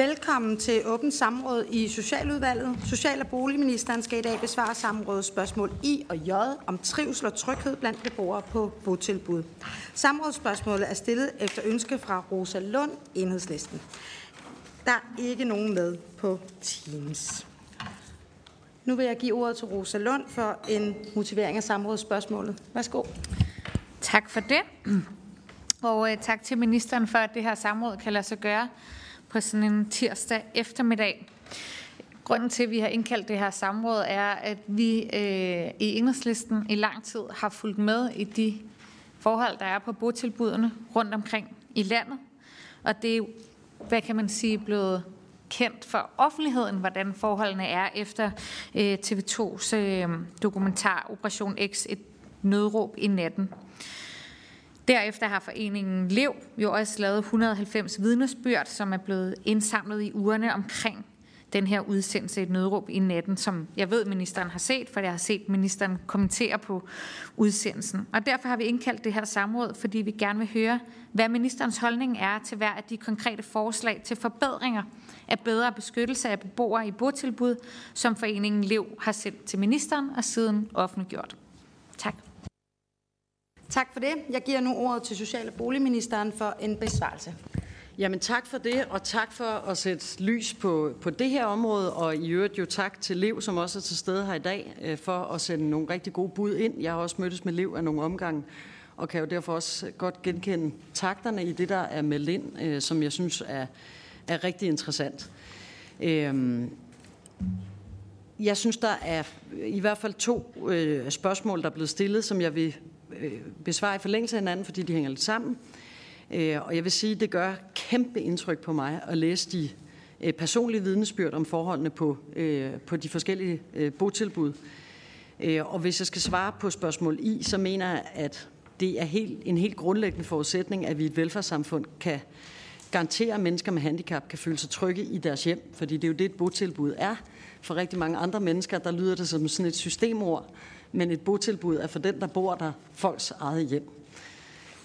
Velkommen til åbent samråd i Socialudvalget. Social- og boligministeren skal i dag besvare samrådets spørgsmål I og J om trivsel og tryghed blandt beboere på botilbud. Samrådsspørgsmålet er stillet efter ønske fra Rosa Lund, Enhedslisten. Der er ikke nogen med på Teams. Nu vil jeg give ordet til Rosa Lund for en motivering af samrådsspørgsmålet. Værsgo. Tak for det. Og øh, tak til ministeren for, at det her samråd kan lade sig gøre på sådan en tirsdag eftermiddag. Grunden til, at vi har indkaldt det her samråd, er, at vi øh, i enhedslisten i lang tid har fulgt med i de forhold, der er på botilbudene rundt omkring i landet. Og det er, hvad kan man sige, blevet kendt for offentligheden, hvordan forholdene er efter øh, TV2's øh, dokumentar Operation X, et nødråb i natten. Derefter har foreningen Lev jo også lavet 190 vidnesbyrd, som er blevet indsamlet i ugerne omkring den her udsendelse et nødråb i natten, som jeg ved, ministeren har set, for jeg har set ministeren kommentere på udsendelsen. Og derfor har vi indkaldt det her samråd, fordi vi gerne vil høre, hvad ministerens holdning er til hver af de konkrete forslag til forbedringer af bedre beskyttelse af beboere i botilbud, som foreningen Lev har sendt til ministeren og siden offentliggjort. Tak. Tak for det. Jeg giver nu ordet til Social- og Boligministeren for en besvarelse. Jamen tak for det, og tak for at sætte lys på, på det her område, og i øvrigt jo tak til Lev, som også er til stede her i dag, øh, for at sende nogle rigtig gode bud ind. Jeg har også mødtes med Lev af nogle omgange, og kan jo derfor også godt genkende takterne i det, der er meldt ind, øh, som jeg synes er, er rigtig interessant. Øhm, jeg synes, der er i hvert fald to øh, spørgsmål, der er blevet stillet, som jeg vil Øh, besvare i forlængelse af hinanden, fordi de hænger lidt sammen. Øh, og jeg vil sige, at det gør kæmpe indtryk på mig at læse de øh, personlige vidnesbyrd om forholdene på, på de forskellige botilbud. Og hvis jeg skal svare på spørgsmål I, så mener jeg, at det er helt, en helt grundlæggende forudsætning, at vi i et velfærdssamfund kan garantere, at mennesker med handicap kan føle sig trygge i deres hjem, fordi det er jo det, et botilbud er. For rigtig mange andre mennesker, der lyder det som sådan et systemord, men et botilbud er for den, der bor der, folks eget hjem.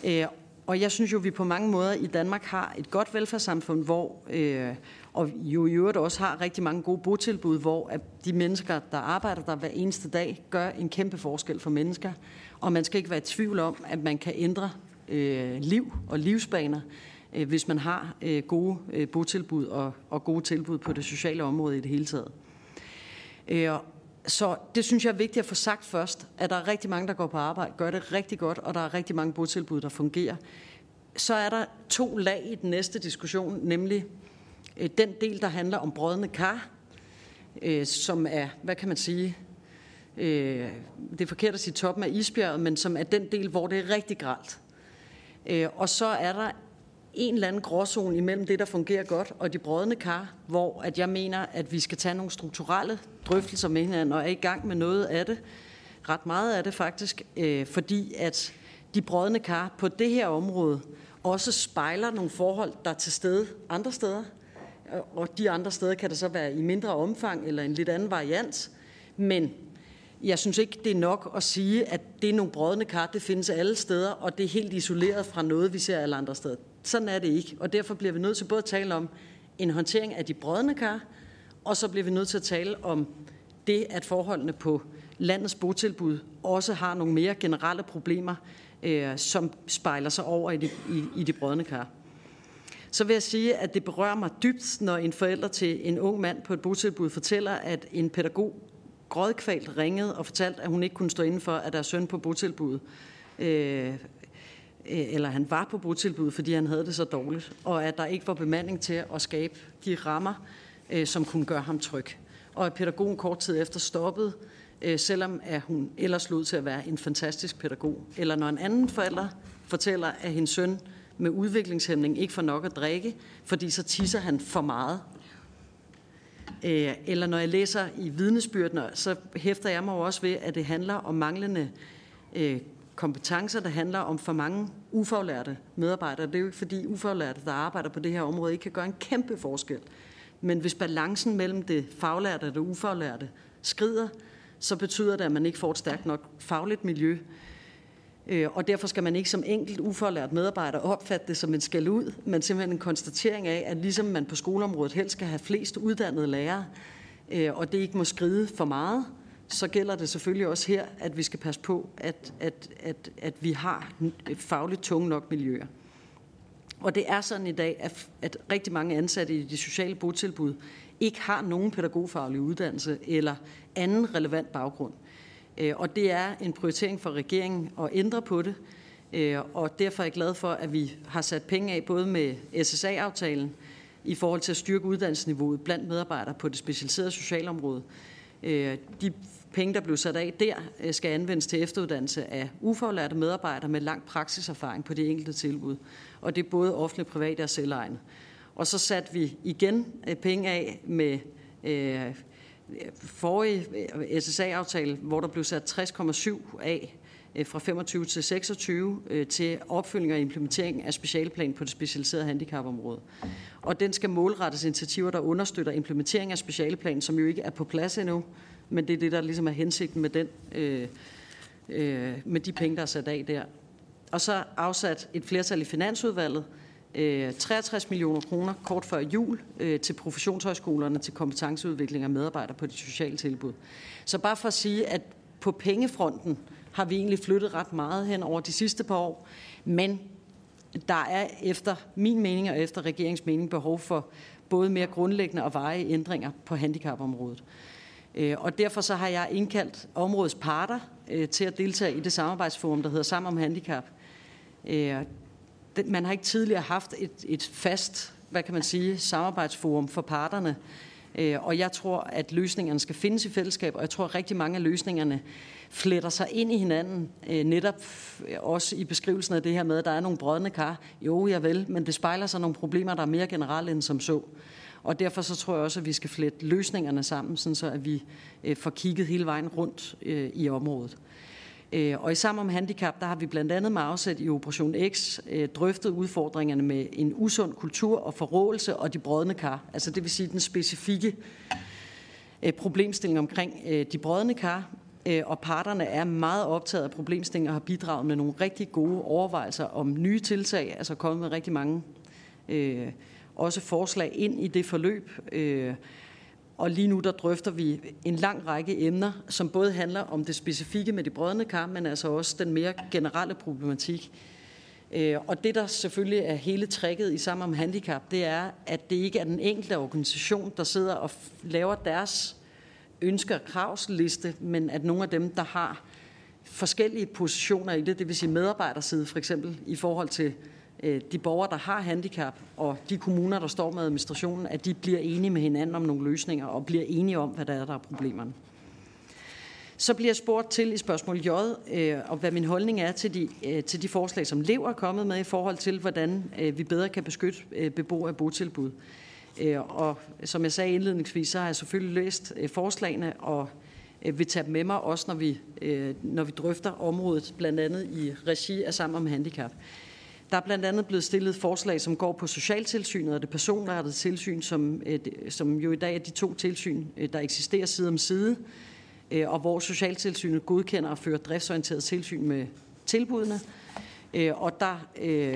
Øh, og jeg synes jo, at vi på mange måder i Danmark har et godt velfærdssamfund, hvor, øh, og jo i øvrigt også har rigtig mange gode botilbud, hvor at de mennesker, der arbejder der hver eneste dag, gør en kæmpe forskel for mennesker. Og man skal ikke være i tvivl om, at man kan ændre øh, liv og livsbaner, øh, hvis man har øh, gode øh, botilbud og, og gode tilbud på det sociale område i det hele taget. Øh, så det synes jeg er vigtigt at få sagt først, at der er rigtig mange, der går på arbejde, gør det rigtig godt, og der er rigtig mange botilbud, der fungerer. Så er der to lag i den næste diskussion, nemlig øh, den del, der handler om brødende kar, øh, som er, hvad kan man sige, øh, det er forkert at sige toppen af isbjerget, men som er den del, hvor det er rigtig gralt. Øh, og så er der en eller anden gråzone imellem det, der fungerer godt, og de brødne kar, hvor at jeg mener, at vi skal tage nogle strukturelle drøftelser med hinanden, og er i gang med noget af det, ret meget af det faktisk, øh, fordi at de brødne kar på det her område også spejler nogle forhold, der er til stede andre steder, og de andre steder kan det så være i mindre omfang eller en lidt anden variant, men jeg synes ikke, det er nok at sige, at det er nogle brødne kar, det findes alle steder, og det er helt isoleret fra noget, vi ser alle andre steder. Sådan er det ikke, og derfor bliver vi nødt til både at tale om en håndtering af de brødne kar, og så bliver vi nødt til at tale om det, at forholdene på landets botilbud også har nogle mere generelle problemer, øh, som spejler sig over i de, i, i de brødne kar. Så vil jeg sige, at det berører mig dybt, når en forælder til en ung mand på et botilbud fortæller, at en pædagog grådkvalt ringede og fortalte, at hun ikke kunne stå inden for, at deres søn på botilbud Øh, Øh, eller han var på botilbud, fordi han havde det så dårligt, og at der ikke var bemanding til at skabe de rammer, øh, som kunne gøre ham tryg. Og at pædagogen kort tid efter stoppede, øh, selvom at hun ellers lod til at være en fantastisk pædagog. Eller når en anden forælder fortæller, at hendes søn med udviklingshæmning ikke får nok at drikke, fordi så tisser han for meget. Eller når jeg læser i vidnesbyrdene, så hæfter jeg mig også ved, at det handler om manglende kompetencer, der handler om for mange ufaglærte medarbejdere. Det er jo ikke fordi ufaglærte, der arbejder på det her område, ikke kan gøre en kæmpe forskel. Men hvis balancen mellem det faglærte og det ufaglærte skrider, så betyder det, at man ikke får et stærkt nok fagligt miljø. Øh, og derfor skal man ikke som enkelt ufaglært medarbejder opfatte det som en skal ud, men simpelthen en konstatering af, at ligesom man på skoleområdet helst skal have flest uddannede lærere, øh, og det ikke må skride for meget, så gælder det selvfølgelig også her, at vi skal passe på, at, at, at, at vi har fagligt tunge nok miljøer. Og det er sådan i dag, at, at rigtig mange ansatte i de sociale botilbud ikke har nogen pædagogfaglig uddannelse eller anden relevant baggrund. Øh, og det er en prioritering for regeringen at ændre på det, øh, og derfor er jeg glad for, at vi har sat penge af både med SSA-aftalen i forhold til at styrke uddannelsesniveauet blandt medarbejdere på det specialiserede socialområde. Øh, de penge, der blev sat af der, øh, skal anvendes til efteruddannelse af ufaglærte medarbejdere med lang praksiserfaring på de enkelte tilbud. Og det er både offentlige, private og selvejende. Og så satte vi igen øh, penge af med øh, forrige SSA-aftale, hvor der blev sat 60,7 af fra 25 til 26 til opfølging og implementering af specialplan på det specialiserede handicapområde. Og den skal målrettes initiativer, der understøtter implementering af specialplanen, som jo ikke er på plads endnu, men det er det, der ligesom er hensigten med, den, øh, øh, med de penge, der er sat af der. Og så afsat et flertal i Finansudvalget, øh, 63 millioner kroner kort før jul øh, til professionshøjskolerne til kompetenceudvikling af medarbejdere på de sociale tilbud. Så bare for at sige, at på pengefronten har vi egentlig flyttet ret meget hen over de sidste par år, men der er efter min mening og efter regeringens mening behov for både mere grundlæggende og veje ændringer på handicapområdet. Øh, og derfor så har jeg indkaldt områdets parter øh, til at deltage i det samarbejdsforum, der hedder Sammen om Handicap øh, man har ikke tidligere haft et, et fast, hvad kan man sige, samarbejdsforum for parterne. Øh, og jeg tror, at løsningerne skal findes i fællesskab, og jeg tror, at rigtig mange af løsningerne fletter sig ind i hinanden, netop også i beskrivelsen af det her med, at der er nogle brødne kar. Jo, jeg vel, men det spejler sig nogle problemer, der er mere generelle end som så. Og derfor så tror jeg også, at vi skal flette løsningerne sammen, sådan så at vi øh, får kigget hele vejen rundt øh, i området. Øh, og i Sammen om Handicap, der har vi blandt andet med afsæt i Operation X drøftet udfordringerne med en usund kultur og forrådelse og de brødne kar. Altså det vil sige den specifikke problemstilling omkring de brødne kar. Og parterne er meget optaget af problemstillingen og har bidraget med nogle rigtig gode overvejelser om nye tiltag, altså kommet med rigtig mange øh, også forslag ind i det forløb. Øh, og lige nu der drøfter vi en lang række emner, som både handler om det specifikke med de brødne kar, men altså også den mere generelle problematik. Øh, og det, der selvfølgelig er hele trækket i sammen om handicap, det er, at det ikke er den enkelte organisation, der sidder og laver deres ønsker- og kravsliste, men at nogle af dem, der har forskellige positioner i det, det vil sige medarbejderside for eksempel, i forhold til Øh, de borgere, der har handicap, og de kommuner, der står med administrationen, at de bliver enige med hinanden om nogle løsninger, og bliver enige om, hvad der er, der er problemerne. Så bliver jeg spurgt til i spørgsmål J, øh, og hvad min holdning er til de, øh, til de forslag, som Lev er kommet med i forhold til, hvordan øh, vi bedre kan beskytte øh, beboere af botilbud. Og som jeg sagde indledningsvis, så har jeg selvfølgelig læst forslagene og vil tage dem med mig, også når vi, når vi drøfter området, blandt andet i regi af Sammen om Handicap. Der er blandt andet blevet stillet forslag, som går på socialtilsynet og det personrettede tilsyn, som, øh, som jo i dag er de to tilsyn, øh, der eksisterer side om side, øh, og hvor socialtilsynet godkender og fører driftsorienteret tilsyn med tilbudene. Og der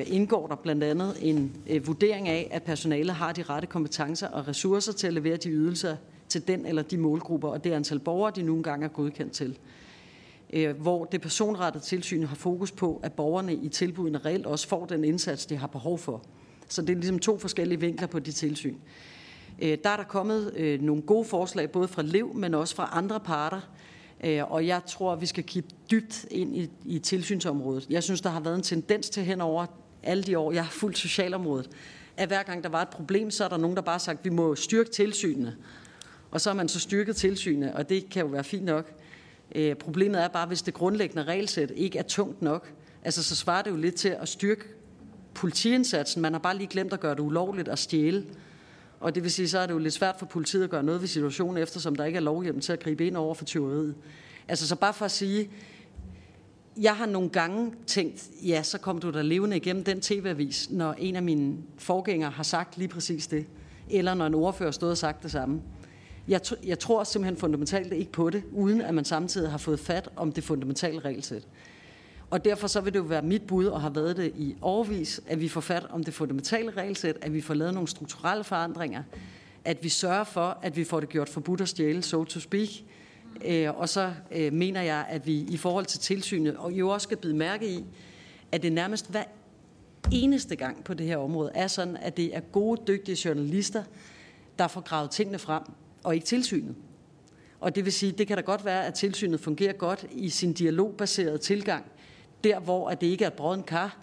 indgår der blandt andet en vurdering af, at personalet har de rette kompetencer og ressourcer til at levere de ydelser til den eller de målgrupper, og det antal borgere, de nogle gange er godkendt til Øh, hvor det personrettede tilsyn har fokus på, at borgerne i tilbudene reelt også får den indsats, de har behov for. Så det er ligesom to forskellige vinkler på de tilsyn. Øh, der er der kommet øh, nogle gode forslag, både fra Lev, men også fra andre parter, og jeg tror, at vi skal kigge dybt ind i, i tilsynsområdet. Jeg synes, der har været en tendens til henover alle de år, jeg har fulgt socialområdet, at hver gang der var et problem, så er der nogen, der bare har sagt, at vi må styrke tilsynene. Og så har man så styrket tilsynene, og det kan jo være fint nok. Øh, problemet er bare, hvis det grundlæggende regelsæt ikke er tungt nok, altså så svarer det jo lidt til at styrke politiindsatsen. Man har bare lige glemt at gøre det ulovligt at stjæle. Og det vil sige, så er det jo lidt svært for politiet at gøre noget ved situationen, eftersom der ikke er lovhjem til at gribe ind over for tyveriet. Altså så bare for at sige, jeg har nogle gange tænkt, ja, så kom du der levende igennem den tv-avis, når en af mine forgængere har sagt lige præcis det. Eller når en ordfører stod og sagt det samme. Jeg, jeg tror simpelthen fundamentalt ikke på det, uden at man samtidig har fået fat om det fundamentale regelsæt. Og derfor så vil det jo være mit bud, og har været det i overvis, at vi får fat om det fundamentale regelsæt, at vi får lavet nogle strukturelle forandringer, at vi sørger for, at vi får det gjort forbudt at stjæle, so to speak. Øh, og så øh, mener jeg, at vi i forhold til tilsynet, og jo også skal bide mærke i, at det nærmest hver eneste gang på det her område er sådan, at det er gode, dygtige journalister, der får gravet tingene frem, og ikke tilsynet. Og det vil sige, det kan da godt være, at tilsynet fungerer godt i sin dialogbaserede tilgang, der hvor at det ikke er brødende kar.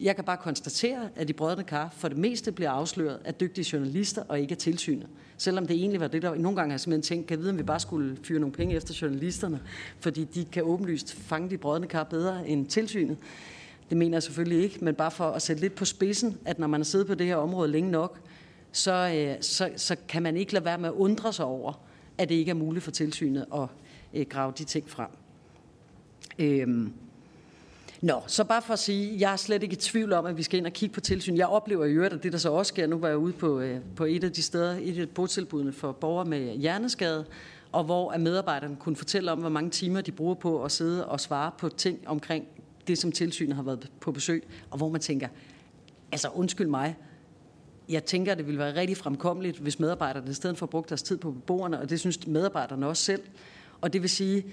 Jeg kan bare konstatere, at de brødende kar for det meste bliver afsløret af dygtige journalister og ikke af tilsynet. Selvom det egentlig var det, der nogle gange har simpelthen tænkt, kan vide, om vi bare skulle fyre nogle penge efter journalisterne, fordi de kan åbenlyst fange de brødende kar bedre end tilsynet. Det mener jeg selvfølgelig ikke, men bare for at sætte lidt på spidsen, at når man har siddet på det her område længe nok, så, øh, så, så kan man ikke lade være med at undre sig over, at det ikke er muligt for tilsynet at øh, grave de ting frem. Øhm. Nå, så bare for at sige, jeg er slet ikke i tvivl om, at vi skal ind og kigge på tilsyn. Jeg oplever i øvrigt, at det der så også sker, nu var jeg ude på, øh, på et af de steder, et af botilbudene for borgere med hjerneskade, og hvor at medarbejderne kunne fortælle om, hvor mange timer de bruger på at sidde og svare på ting omkring det, som tilsynet har været på besøg, og hvor man tænker, altså undskyld mig, jeg tænker, at det ville være rigtig fremkommeligt, hvis medarbejderne i stedet for brugt deres tid på beboerne, og det synes medarbejderne også selv. Og det vil sige,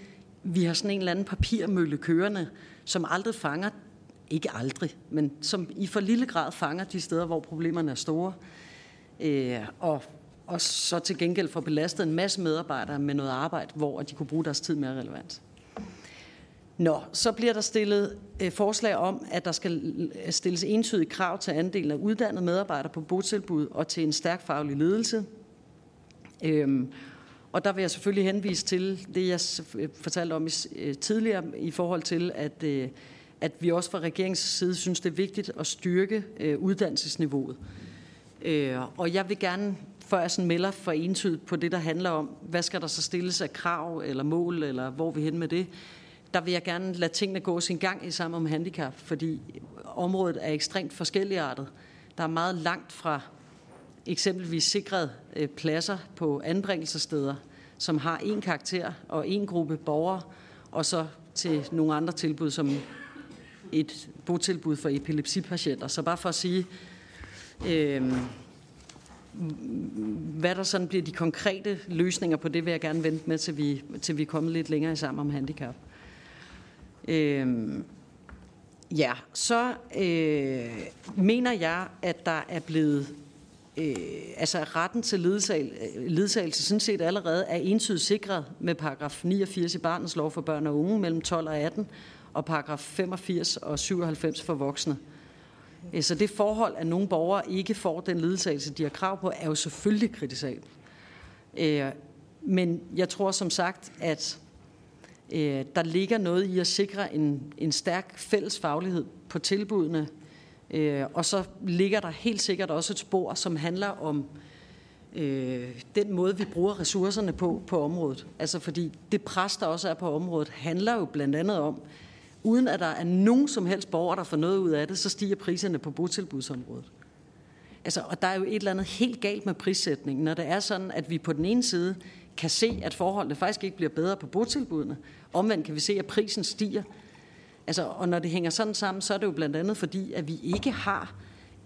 vi har sådan en eller anden papirmølle kørende, som aldrig fanger, ikke aldrig, men som i for lille grad fanger de steder, hvor problemerne er store. Øh, og, og så til gengæld får belastet en masse medarbejdere med noget arbejde, hvor de kunne bruge deres tid mere relevant. Nå, så bliver der stillet øh, forslag om, at der skal øh, stilles entydige krav til andelen af uddannede medarbejdere på botilbud og til en stærk faglig ledelse. Øhm, og der vil jeg selvfølgelig henvise til det, jeg øh, fortalte om i, øh, tidligere i forhold til, at, øh, at vi også fra regeringens side synes, det er vigtigt at styrke øh, uddannelsesniveauet. Øh, og jeg vil gerne, før jeg sådan melder for entydigt på det, der handler om, hvad skal der så stilles af krav eller mål, eller hvor vi hen med det, der vil jeg gerne lade tingene gå sin gang i sammen om handicap, fordi området er ekstremt forskelligartet. Der er meget langt fra eksempelvis sikrede øh, pladser på anbringelsessteder, som har en karakter og en gruppe borgere, og så til nogle andre tilbud, som et botilbud for epilepsipatienter. Så bare for at sige, øh, hvad der sådan bliver de konkrete løsninger på det, vil jeg gerne vente med, til vi, til vi er kommet lidt længere sammen om handicap. Øhm, ja, så øh, mener jeg, at der er blevet øh, altså retten til ledsagelse ledsagelse sådan set allerede er entydigt sikret med paragraf 89 i barnets lov for børn og unge mellem 12 og 18 og paragraf 85 og 97 for voksne. Øh, så det forhold, at nogle borgere ikke får den ledsagelse, de har krav på, er jo selvfølgelig kritisabelt. Øh, men jeg tror som sagt, at Øh, der ligger noget i at sikre en, en stærk fælles faglighed på tilbudene, øh, og så ligger der helt sikkert også et spor, som handler om øh, den måde, vi bruger ressourcerne på på området. Altså fordi det pres, der også er på området, handler jo blandt andet om, uden at der er nogen som helst borger, der får noget ud af det, så stiger priserne på botilbudsområdet. Altså, og der er jo et eller andet helt galt med prissætningen, når det er sådan, at vi på den ene side kan se, at forholdene faktisk ikke bliver bedre på botilbudene. Omvendt kan vi se, at prisen stiger. Altså, og når det hænger sådan sammen, så er det jo blandt andet fordi, at vi ikke har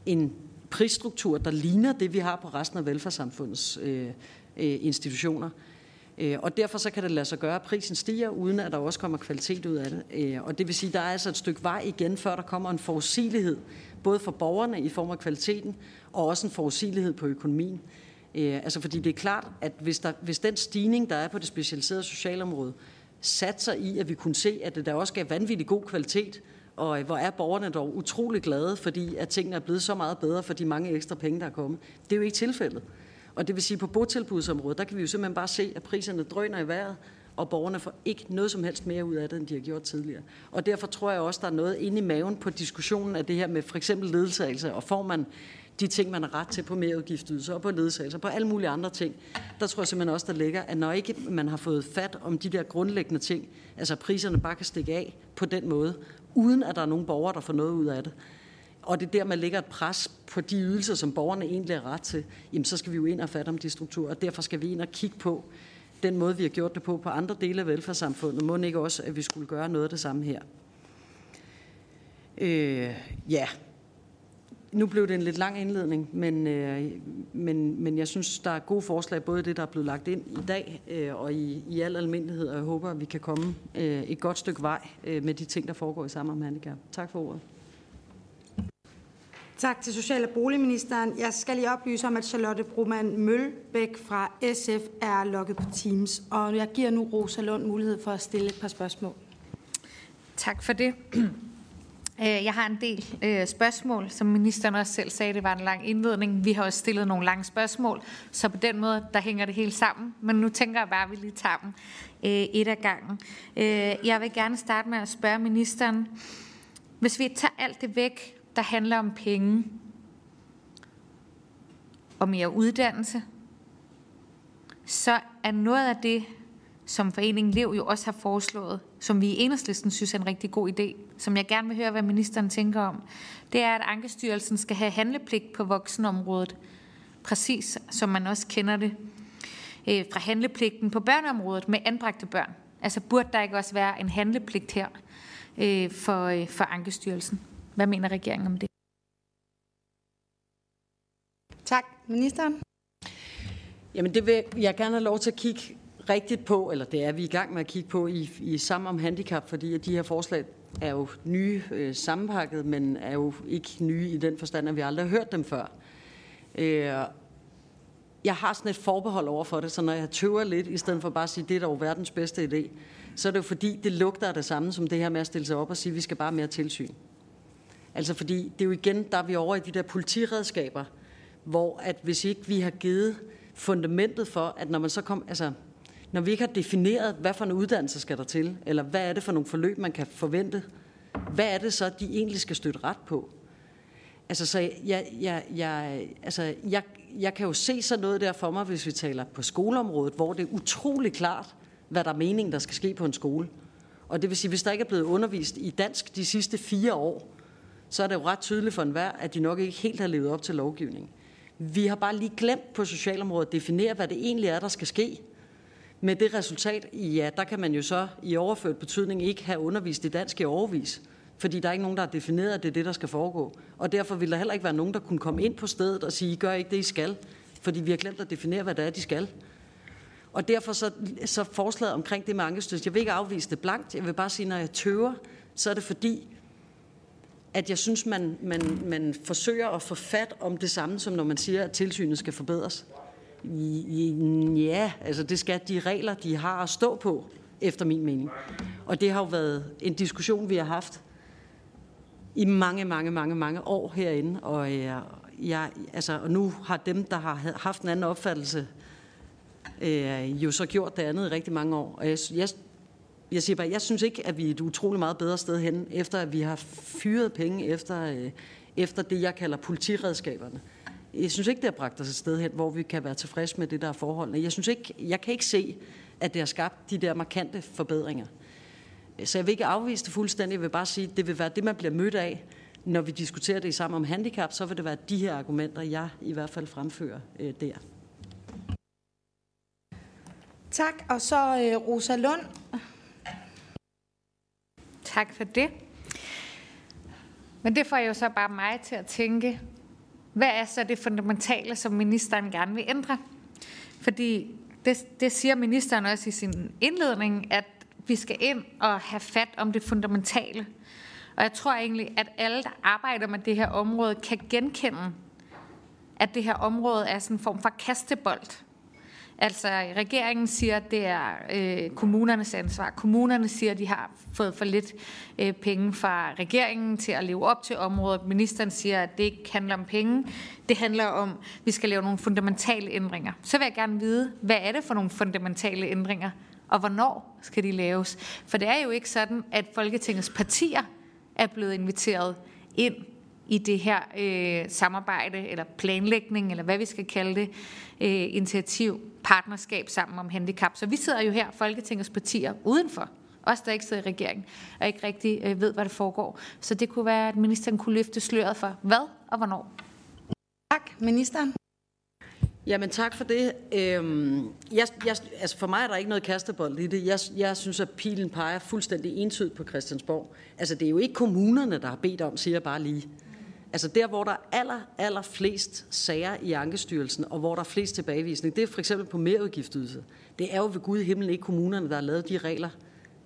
en prisstruktur, der ligner det, vi har på resten af velfærdssamfundets øh, øh, institutioner. Øh, og derfor så kan det lade sig gøre, at prisen stiger, uden at der også kommer kvalitet ud af det. Øh, og det vil sige, at der er altså et stykke vej igen, før der kommer en forudsigelighed, både for borgerne i form af kvaliteten, og også en forudsigelighed på økonomien. Øh, altså fordi det er klart, at hvis, der, hvis den stigning, der er på det specialiserede socialområde, satte sig i, at vi kunne se, at det der også gav vanvittig god kvalitet, og øh, hvor er borgerne dog utrolig glade, fordi at tingene er blevet så meget bedre for de mange ekstra penge, der er kommet. Det er jo ikke tilfældet. Og det vil sige, at på botilbudsområdet, der kan vi jo simpelthen bare se, at priserne drøner i vejret, og borgerne får ikke noget som helst mere ud af det, end de har gjort tidligere. Og derfor tror jeg også, der er noget inde i maven på diskussionen af det her med for eksempel ledsagelse, og får man de ting, man har ret til på merudgiftsydelser og på ledsagelse på alle mulige andre ting. Der tror jeg simpelthen også, der ligger, at når ikke man har fået fat om de der grundlæggende ting, altså priserne bare kan stikke af på den måde, uden at der er nogen borgere, der får noget ud af det, og det der man lægger et pres på de ydelser, som borgerne egentlig har ret til, jamen så skal vi jo ind og fatte om de strukturer, og derfor skal vi ind og kigge på den måde, vi har gjort det på på andre dele af velfærdssamfundet. Må ikke også, at vi skulle gøre noget af det samme her. Øh, ja, nu blev det en lidt lang indledning, men, øh, men, men jeg synes, der er gode forslag, både det, der er blevet lagt ind i dag øh, og i, i al almindelighed, og jeg håber, at vi kan komme øh, et godt stykke vej øh, med de ting, der foregår i sammen om handicap. Tak for ordet. Tak til Social- og Boligministeren. Jeg skal lige oplyse om, at Charlotte Brumann Mølbæk fra SF er lukket på Teams, og jeg giver nu Rosa Lund mulighed for at stille et par spørgsmål. Tak for det. Øh, jeg har en del øh, spørgsmål, som ministeren også selv sagde, det var en lang indledning. Vi har også stillet nogle lange spørgsmål, så på den måde, der hænger det hele sammen. Men nu tænker jeg bare, at vi lige tager dem øh, et af gangen. Øh, jeg vil gerne starte med at spørge ministeren, hvis vi tager alt det væk, der handler om penge, og mere uddannelse, så er noget af det, som Foreningen Lev jo også har foreslået, som vi i enhedslisten synes er en rigtig god idé, som jeg gerne vil høre, hvad ministeren tænker om, det er, at Ankestyrelsen skal have handlepligt på voksenområdet, præcis som man også kender det øh, fra handlepligten på børneområdet med anbragte børn. Altså burde der ikke også være en handlepligt her øh, for, øh, for Ankestyrelsen? Hvad mener regeringen om det? Tak. Ministeren? Jamen det vil jeg gerne have lov til at kigge rigtigt på, eller det er vi i gang med at kigge på i, i sammen om handicap, fordi at de her forslag er jo nye øh, sammenpakket, men er jo ikke nye i den forstand, at vi aldrig har hørt dem før. Øh, jeg har sådan et forbehold over for det, så når jeg tøver lidt, i stedet for bare at sige, det er dog verdens bedste idé, så er det jo fordi, det lugter af det samme som det her med at stille sig op og sige, vi skal bare mere tilsyn. Altså fordi, det er jo igen, der er vi over i de der politiredskaber, hvor at hvis ikke vi har givet fundamentet for, at når man så kom, altså når vi ikke har defineret, hvad for en uddannelse skal der til, eller hvad er det for nogle forløb, man kan forvente, hvad er det så, de egentlig skal støtte ret på? Altså, så jeg, jeg, jeg, altså, jeg, jeg kan jo se sådan noget der for mig, hvis vi taler på skoleområdet, hvor det er utrolig klart, hvad der er meningen, der skal ske på en skole. Og det vil sige, hvis der ikke er blevet undervist i dansk de sidste fire år, så er det jo ret tydeligt for enhver, at de nok ikke helt har levet op til lovgivningen. Vi har bare lige glemt på socialområdet at definere, hvad det egentlig er, der skal ske. Med det resultat, ja, der kan man jo så i overført betydning ikke have undervist i dansk i overvis, fordi der er ikke nogen, der har defineret, at det er det, der skal foregå. Og derfor vil der heller ikke være nogen, der kunne komme ind på stedet og sige, gør ikke det, I skal, fordi vi har glemt at definere, hvad det er, de skal. Og derfor så, så forslaget omkring det med ankestyrelsen, jeg vil ikke afvise det blankt, jeg vil bare sige, når jeg tøver, så er det fordi, at jeg synes, man, man, man forsøger at få fat om det samme, som når man siger, at tilsynet skal forbedres. Ja, altså det skal de regler, de har at stå på, efter min mening. Og det har jo været en diskussion, vi har haft i mange, mange, mange, mange år herinde. Og, øh, jeg, altså, og nu har dem, der har haft en anden opfattelse, øh, jo så gjort det andet i rigtig mange år. Og jeg, jeg, jeg siger bare, jeg synes ikke, at vi er et utrolig meget bedre sted hen, efter at vi har fyret penge efter, øh, efter det, jeg kalder politiredskaberne. Jeg synes ikke, det har bragt os et sted hen, hvor vi kan være tilfredse med det, der er forholdene. Jeg, synes ikke, jeg kan ikke se, at det har skabt de der markante forbedringer. Så jeg vil ikke afvise det fuldstændig. Jeg vil bare sige, at det vil være det, man bliver mødt af, når vi diskuterer det sammen om handicap, så vil det være de her argumenter, jeg i hvert fald fremfører øh, der. Tak, og så øh, Rosa Lund. Tak for det. Men det får jo så bare mig til at tænke, hvad er så det fundamentale, som ministeren gerne vil ændre? Fordi det, det siger ministeren også i sin indledning, at vi skal ind og have fat om det fundamentale. Og jeg tror egentlig, at alle, der arbejder med det her område, kan genkende, at det her område er sådan en form for kastebold. Altså, regeringen siger, at det er øh, kommunernes ansvar. Kommunerne siger, at de har fået for lidt øh, penge fra regeringen til at leve op til området. Ministeren siger, at det ikke handler om penge. Det handler om, at vi skal lave nogle fundamentale ændringer. Så vil jeg gerne vide, hvad er det for nogle fundamentale ændringer, og hvornår skal de laves? For det er jo ikke sådan, at Folketingets partier er blevet inviteret ind i det her øh, samarbejde, eller planlægning, eller hvad vi skal kalde det, øh, initiativ, partnerskab sammen om handicap. Så vi sidder jo her, Folketingets partier, udenfor. Os, der ikke sidder i regeringen, og ikke rigtig øh, ved, hvad der foregår. Så det kunne være, at ministeren kunne løfte sløret for hvad og hvornår. Tak, ministeren. Jamen tak for det. Øhm, jeg, jeg, altså for mig er der ikke noget kastebold i det. Jeg, jeg synes, at pilen peger fuldstændig entydigt på Christiansborg. Altså det er jo ikke kommunerne, der har bedt om, siger jeg bare lige. Altså der, hvor der er aller, aller flest sager i Ankestyrelsen, og hvor der er flest tilbagevisning, det er for eksempel på merudgiftydelse. Det er jo ved Gud i himlen ikke kommunerne, der har lavet de regler.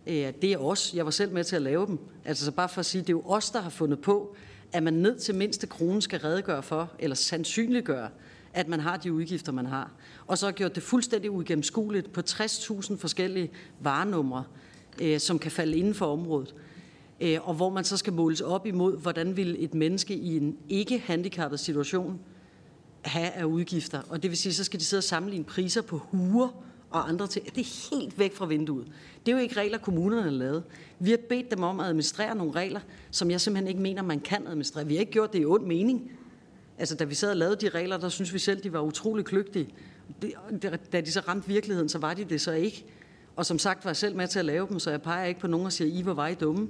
Øh, det er os. Jeg var selv med til at lave dem. Altså så bare for at sige, det er jo os, der har fundet på, at man ned til mindste krone skal redegøre for, eller sandsynliggøre, at man har de udgifter, man har. Og så har gjort det fuldstændig uigennemskueligt på 60.000 forskellige varenumre, øh, som kan falde inden for området. Øh, og hvor man så skal måles op imod, hvordan vil et menneske i en ikke handicappet situation have af udgifter. Og det vil sige, så skal de sidde og sammenligne priser på huer og andre ting. Det er helt væk fra vinduet. Det er jo ikke regler, kommunerne har lavet. Vi har bedt dem om at administrere nogle regler, som jeg simpelthen ikke mener, man kan administrere. Vi har ikke gjort det i ond mening. Altså, da vi sad og lavede de regler, der synes vi selv, de var utrolig kløgtige. Da de så ramte virkeligheden, så var de det så ikke. Og som sagt var jeg selv med til at lave dem, så jeg peger ikke på nogen og siger, I var vej dumme.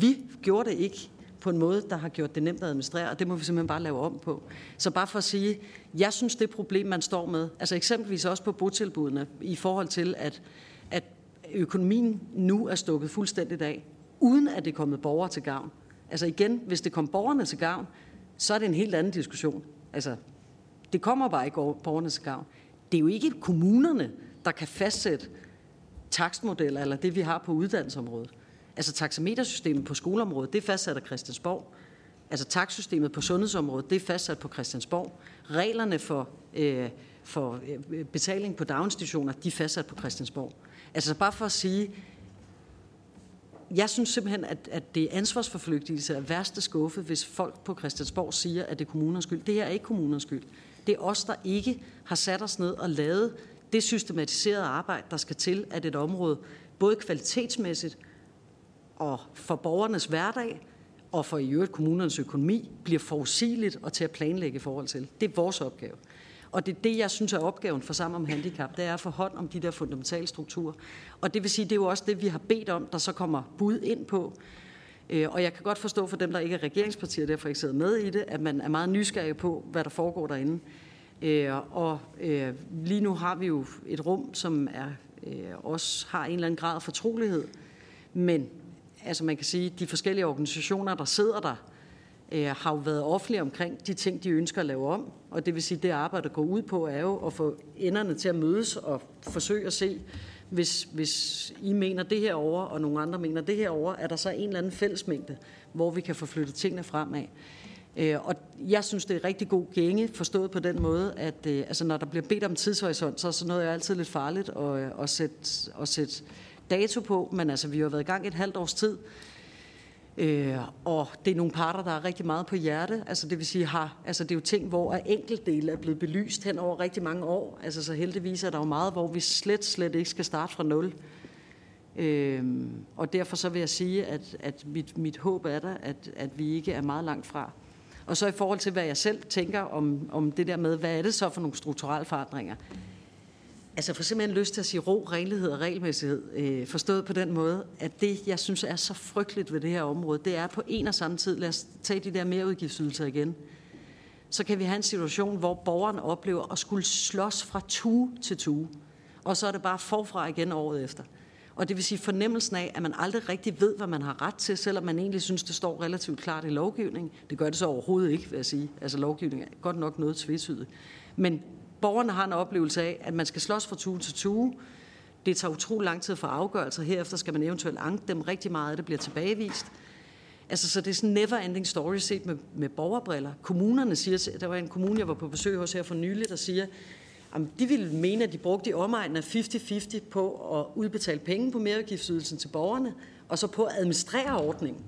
Vi gjorde det ikke på en måde, der har gjort det nemt at administrere, og det må vi simpelthen bare lave om på. Så bare for at sige, jeg synes, det problem, man står med, altså eksempelvis også på botilbudene, i forhold til, at, at økonomien nu er stukket fuldstændigt af, uden at det er kommet borgere til gavn. Altså igen, hvis det kom borgerne til gavn, så er det en helt anden diskussion. Altså, det kommer bare ikke borgerne til gavn. Det er jo ikke kommunerne, der kan fastsætte takstmodeller, eller det vi har på uddannelsesområdet. Altså taxametersystemet på skoleområdet, det er fastsat af Christiansborg. Altså taksystemet på sundhedsområdet, det er fastsat på Christiansborg. Reglerne for, øh, for øh, betaling på daginstitutioner, de er fastsat på Christiansborg. Altså bare for at sige, jeg synes simpelthen, at, at det er ansvarsforflygtigelse af værste skuffe, hvis folk på Christiansborg siger, at det er kommunernes skyld. Det her er ikke kommunernes skyld. Det er os, der ikke har sat os ned og lavet det systematiserede arbejde, der skal til, at et område både kvalitetsmæssigt og for borgernes hverdag og for i øvrigt kommunernes økonomi bliver forudsigeligt og til at planlægge i forhold til. Det er vores opgave. Og det er det, jeg synes er opgaven for Sammen om Handicap, det er at få hånd om de der fundamentale strukturer. Og det vil sige, det er jo også det, vi har bedt om, der så kommer bud ind på. Øh, og jeg kan godt forstå for dem, der ikke er regeringspartier, derfor ikke sidder med i det, at man er meget nysgerrig på, hvad der foregår derinde. Øh, og øh, lige nu har vi jo et rum, som er, også har en eller anden grad af fortrolighed. Men altså man kan sige, de forskellige organisationer, der sidder der, øh, har jo været offentlige omkring de ting, de ønsker at lave om. Og det vil sige, at det arbejde, der går ud på, er jo at få enderne til at mødes og forsøge at se, hvis, hvis I mener det her over, og nogle andre mener det her over, er der så en eller anden fællesmængde, hvor vi kan få flyttet tingene fremad. Øh, og jeg synes, det er rigtig god gænge, forstået på den måde, at øh, altså, når der bliver bedt om tidshorisont, så er sådan noget er altid lidt farligt at, øh, at, sætte, at sætte dato på, men altså, vi har været i gang et halvt års tid, Øh, og det er nogle parter, der er rigtig meget på hjerte. Altså det vil sige, har, altså det er jo ting, hvor enkeltdele er blevet belyst hen over rigtig mange år. Altså så heldigvis er der jo meget, hvor vi slet, slet ikke skal starte fra nul. Øh, og derfor så vil jeg sige, at, at mit, mit håb er der, at, at vi ikke er meget langt fra. Og så i forhold til, hvad jeg selv tænker om, om det der med, hvad er det så for nogle strukturelle forandringer? Altså for simpelthen lyst til at sige ro, renlighed og regelmæssighed, øh, forstået på den måde, at det, jeg synes er så frygteligt ved det her område, det er på en og samme tid, lad os tage de der mereudgiftsydelser igen, så kan vi have en situation, hvor borgeren oplever at skulle slås fra tue til tue, og så er det bare forfra igen året efter. Og det vil sige fornemmelsen af, at man aldrig rigtig ved, hvad man har ret til, selvom man egentlig synes, det står relativt klart i lovgivningen. Det gør det så overhovedet ikke, vil jeg sige. Altså lovgivningen er godt nok noget tvetydigt. Men borgerne har en oplevelse af, at man skal slås fra tue til tue. Det tager utrolig lang tid for afgørelser. Herefter skal man eventuelt anke dem. Rigtig meget af det bliver tilbagevist. Altså, så det er sådan en never-ending story set med, med borgerbriller. Kommunerne siger, der var en kommune, jeg var på besøg hos her for nylig, der siger, at de ville mene, at de brugte i omegnen af 50-50 på at udbetale penge på merudgiftsydelsen til borgerne, og så på at administrere ordningen.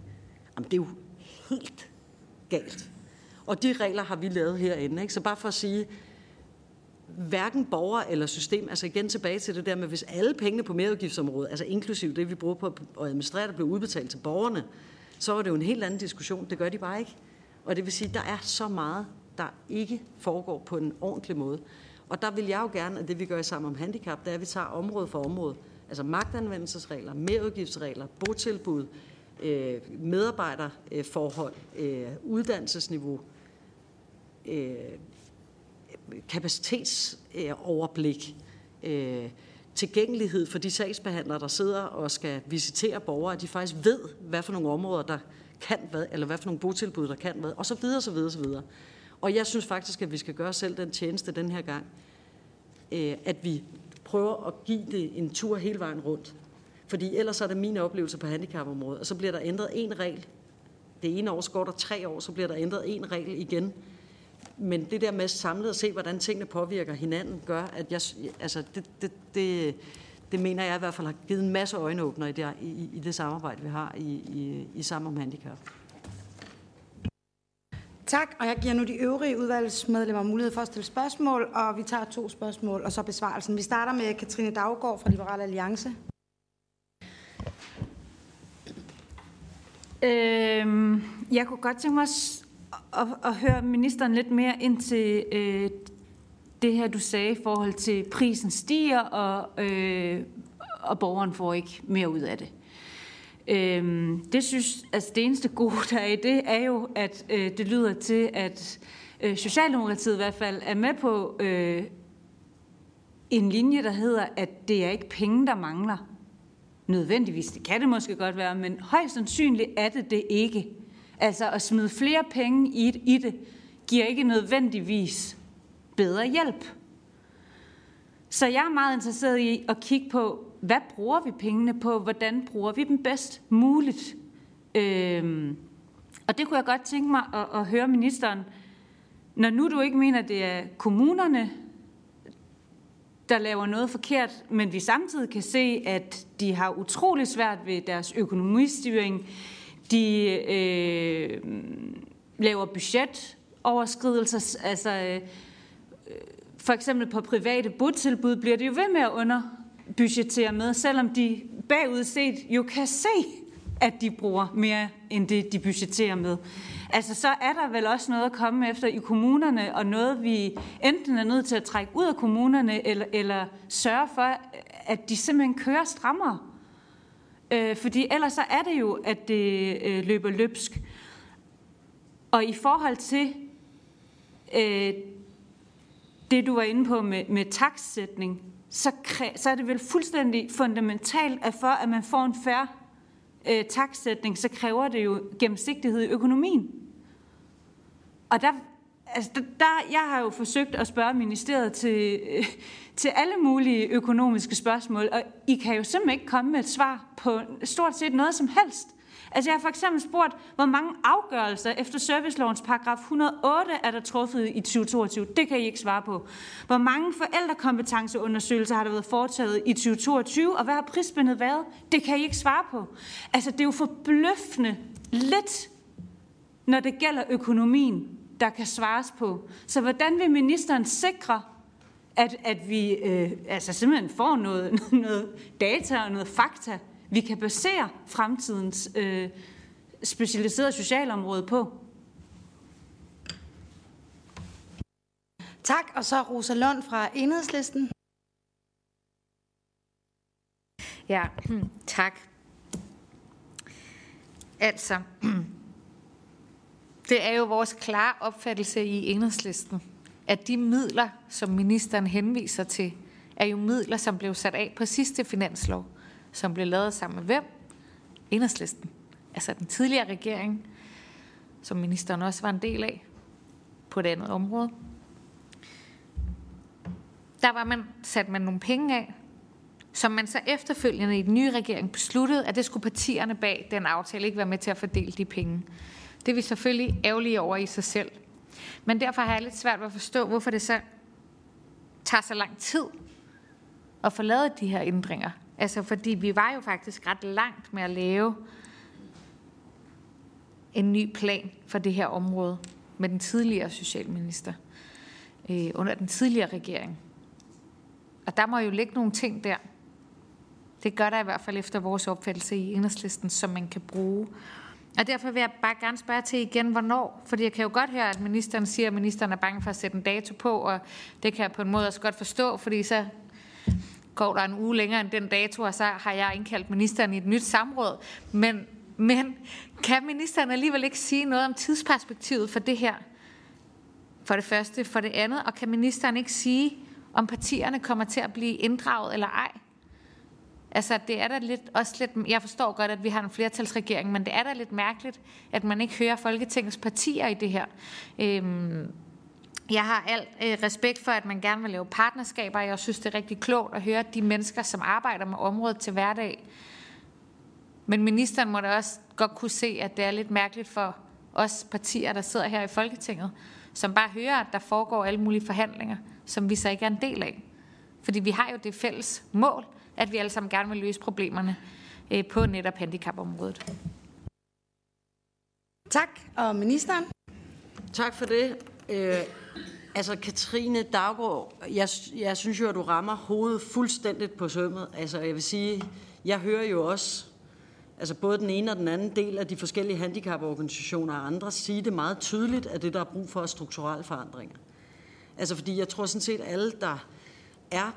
Jamen, det er jo helt galt. Og de regler har vi lavet herinde. Ikke? Så bare for at sige, hverken borger eller system, altså igen tilbage til det der med, hvis alle pengene på merudgiftsområdet, altså inklusiv det, vi bruger på at administrere, der blev udbetalt til borgerne, så var det jo en helt anden diskussion. Det gør de bare ikke. Og det vil sige, at der er så meget, der ikke foregår på en ordentlig måde. Og der vil jeg jo gerne, at det vi gør i sammen om handicap, det er, at vi tager område for område. Altså magtanvendelsesregler, merudgiftsregler, botilbud, øh, medarbejderforhold, øh, uddannelsesniveau, øh, kapacitetsoverblik, øh, øh, tilgængelighed for de sagsbehandlere, der sidder og skal visitere borgere, at de faktisk ved, hvad for nogle områder, der kan hvad, eller hvad for nogle botilbud, der kan hvad, og så videre, så videre, så videre. Og jeg synes faktisk, at vi skal gøre selv den tjeneste den her gang, øh, at vi prøver at give det en tur hele vejen rundt. Fordi ellers er det min oplevelse på handicapområdet, og så bliver der ændret en regel. Det ene år, så går der tre år, så bliver der ændret en regel igen. Men det der med samlet at se, hvordan tingene påvirker hinanden, gør, at jeg, altså det, det, det, det mener jeg i hvert fald har givet en masse øjenåbner i det, i, i det samarbejde, vi har i, i, i Sammen om Handicap. Tak, og jeg giver nu de øvrige udvalgsmedlemmer mulighed for at stille spørgsmål, og vi tager to spørgsmål, og så besvarelsen. Vi starter med Katrine Daggaard fra Liberal Alliance. Øhm, jeg kunne godt tænke mig at, at, høre ministeren lidt mere ind til øh, det her, du sagde i forhold til prisen stiger, og, øh, og borgeren får ikke mere ud af det. Øhm, det synes, altså det eneste gode, der er i det, er jo, at øh, det lyder til, at øh, Socialdemokratiet i hvert fald er med på øh, en linje, der hedder, at det er ikke penge, der mangler. Nødvendigvis, det kan det måske godt være, men højst sandsynligt er det det ikke. Altså at smide flere penge i, i det, giver ikke nødvendigvis bedre hjælp. Så jeg er meget interesseret i at kigge på, hvad bruger vi pengene på? Hvordan bruger vi dem bedst muligt? Øhm, og det kunne jeg godt tænke mig at, at høre ministeren, når nu du ikke mener, det er kommunerne, der laver noget forkert, men vi samtidig kan se, at de har utrolig svært ved deres økonomistyring. De øh, laver budgetoverskridelser. Altså, øh, øh, for eksempel på private botilbud bliver det jo ved med at underbudgetere med, selvom de bagud set jo kan se, at de bruger mere end det, de budgeterer med. Altså, så er der vel også noget at komme efter i kommunerne, og noget, vi enten er nødt til at trække ud af kommunerne, eller, eller sørge for, at de simpelthen kører strammere. Øh, fordi ellers så er det jo, at det øh, løber løbsk. Og i forhold til øh, det, du var inde på med, med taksætning, så, så er det vel fuldstændig fundamentalt, at for at man får en færre øh, taksætning, så kræver det jo gennemsigtighed i økonomien. Og der, altså der, jeg har jo forsøgt at spørge ministeriet til, øh, til alle mulige økonomiske spørgsmål, og I kan jo simpelthen ikke komme med et svar på stort set noget som helst. Altså jeg har for eksempel spurgt, hvor mange afgørelser efter servicelovens paragraf 108 er der truffet i 2022. Det kan I ikke svare på. Hvor mange forældrekompetenceundersøgelser har der været foretaget i 2022, og hvad har prisbindet været? Det kan I ikke svare på. Altså det er jo forbløffende lidt, når det gælder økonomien, der kan svares på. Så hvordan vil ministeren sikre, at, at vi øh, altså simpelthen får noget, noget data og noget fakta, vi kan basere fremtidens øh, specialiserede socialområde på. Tak, og så Rosa Lund fra Enhedslisten. Ja, tak. Altså, det er jo vores klare opfattelse i Enhedslisten, at de midler, som ministeren henviser til, er jo midler, som blev sat af på sidste finanslov som blev lavet sammen med hvem? Enhedslisten. Altså den tidligere regering, som ministeren også var en del af på et andet område. Der var man, sat man nogle penge af, som man så efterfølgende i den nye regering besluttede, at det skulle partierne bag den aftale ikke være med til at fordele de penge. Det er vi selvfølgelig ærgerlige over i sig selv. Men derfor har jeg lidt svært ved at forstå, hvorfor det så tager så lang tid at få lavet de her ændringer. Altså, fordi vi var jo faktisk ret langt med at lave en ny plan for det her område med den tidligere socialminister øh, under den tidligere regering. Og der må jo ligge nogle ting der. Det gør der i hvert fald efter vores opfattelse i enhedslisten, som man kan bruge. Og derfor vil jeg bare gerne spørge til igen, hvornår? Fordi jeg kan jo godt høre, at ministeren siger, at ministeren er bange for at sætte en dato på, og det kan jeg på en måde også godt forstå, fordi så går der en uge længere end den dato, og så har jeg indkaldt ministeren i et nyt samråd. Men, men kan ministeren alligevel ikke sige noget om tidsperspektivet for det her? For det første. For det andet, og kan ministeren ikke sige, om partierne kommer til at blive inddraget eller ej? Altså, det er da lidt, også lidt, jeg forstår godt, at vi har en flertalsregering, men det er da lidt mærkeligt, at man ikke hører Folketingets partier i det her. Øhm, jeg har alt øh, respekt for, at man gerne vil lave partnerskaber. Jeg synes, det er rigtig klogt at høre de mennesker, som arbejder med området til hverdag. Men ministeren må da også godt kunne se, at det er lidt mærkeligt for os partier, der sidder her i Folketinget, som bare hører, at der foregår alle mulige forhandlinger, som vi så ikke er en del af. Fordi vi har jo det fælles mål, at vi alle sammen gerne vil løse problemerne øh, på netop handicapområdet. Tak. Og ministeren? Tak for det. Øh, altså, Katrine Daggaard, jeg, jeg synes jo, at du rammer hovedet fuldstændigt på sømmet. Altså, jeg vil sige, jeg hører jo også, altså både den ene og den anden del af de forskellige handicaporganisationer og andre sige det meget tydeligt, at det, der er brug for, er strukturelle forandringer. Altså, fordi jeg tror sådan set, alle, der er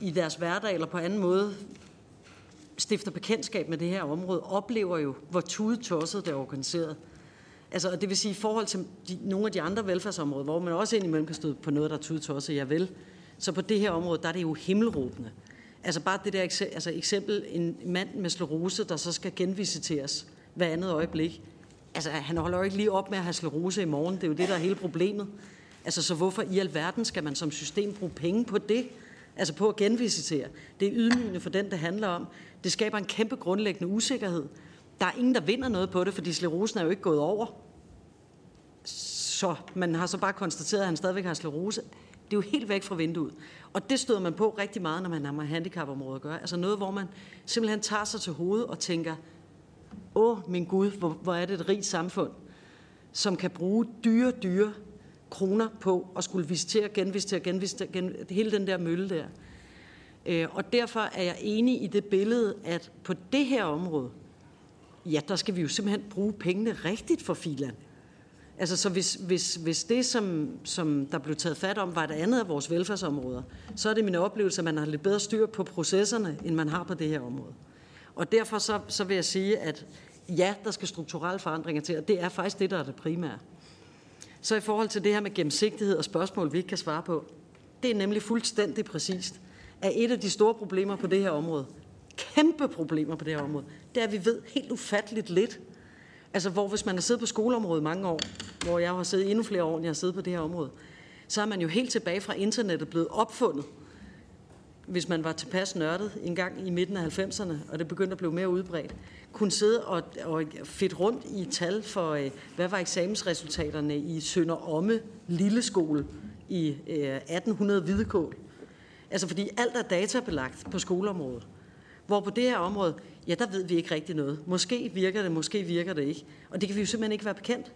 i deres hverdag eller på anden måde stifter bekendtskab med det her område, oplever jo, hvor tudetosset det er organiseret. Altså, det vil sige, i forhold til de, nogle af de andre velfærdsområder, hvor man også indimellem kan støde på noget, der er tudetosset, jeg vil, så på det her område, der er det jo himmelråbende. Altså bare det der altså eksempel, en mand med slerose, der så skal genvisiteres hver andet øjeblik. Altså, han holder jo ikke lige op med at have slerose i morgen. Det er jo det, der er hele problemet. Altså, så hvorfor i alverden skal man som system bruge penge på det? Altså på at genvisitere. Det er ydmygende for den, det handler om. Det skaber en kæmpe grundlæggende usikkerhed. Der er ingen, der vinder noget på det, fordi sklerosen er jo ikke gået over. Så man har så bare konstateret, at han stadigvæk har sklerose. Det er jo helt væk fra vinduet. Og det støder man på rigtig meget, når man har med handicapområdet at gøre. Altså noget, hvor man simpelthen tager sig til hovedet og tænker, åh, min Gud, hvor, hvor er det et rigt samfund, som kan bruge dyre, dyre kroner på at skulle visitere, genvisitere, genvisitere, gen, hele den der mølle der. Øh, og derfor er jeg enig i det billede, at på det her område, ja, der skal vi jo simpelthen bruge pengene rigtigt for filan. Altså, så hvis, hvis, hvis det, som, som der blev taget fat om, var et andet af vores velfærdsområder, så er det min oplevelse, at man har lidt bedre styr på processerne, end man har på det her område. Og derfor så, så vil jeg sige, at ja, der skal strukturelle forandringer til, og det er faktisk det, der er det primære. Så i forhold til det her med gennemsigtighed og spørgsmål, vi ikke kan svare på, det er nemlig fuldstændig præcist, at et af de store problemer på det her område, kæmpe problemer på det her område, det er, at vi ved helt ufatteligt lidt. Altså, hvor hvis man har siddet på skoleområdet mange år, hvor jeg har siddet endnu flere år, end jeg har siddet på det her område, så er man jo helt tilbage fra internettet blevet opfundet, hvis man var tilpas nørdet en gang i midten af 90'erne, og det begyndte at blive mere udbredt kunne sidde og, og fedt rundt i tal for, øh, hvad var eksamensresultaterne i Sønder Omme Lille Skole i øh, 1800 Hvidekål. Altså fordi alt er databelagt på skoleområdet. Hvor på det her område, ja, der ved vi ikke rigtig noget. Måske virker det, måske virker det ikke. Og det kan vi jo simpelthen ikke være bekendt.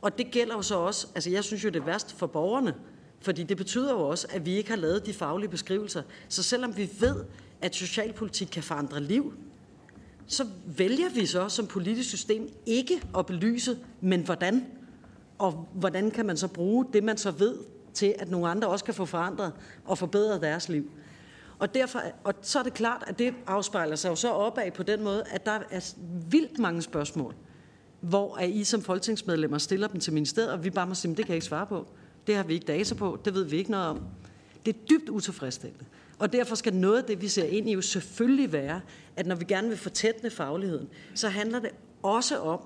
Og det gælder jo så også, altså jeg synes jo, det er værst for borgerne, fordi det betyder jo også, at vi ikke har lavet de faglige beskrivelser. Så selvom vi ved, at socialpolitik kan forandre liv, så vælger vi så som politisk system ikke at belyse, men hvordan? Og hvordan kan man så bruge det, man så ved, til at nogle andre også kan få forandret og forbedret deres liv? Og, derfor, og så er det klart, at det afspejler sig jo så opad på den måde, at der er vildt mange spørgsmål, hvor at I som folketingsmedlemmer stiller dem til ministeriet, og vi bare må sige, det kan jeg ikke svare på. Det har vi ikke data på, det ved vi ikke noget om. Det er dybt utilfredsstillende. Og derfor skal noget af det, vi ser ind i, jo selvfølgelig være, at når vi gerne vil fortætte fagligheden, så handler det også om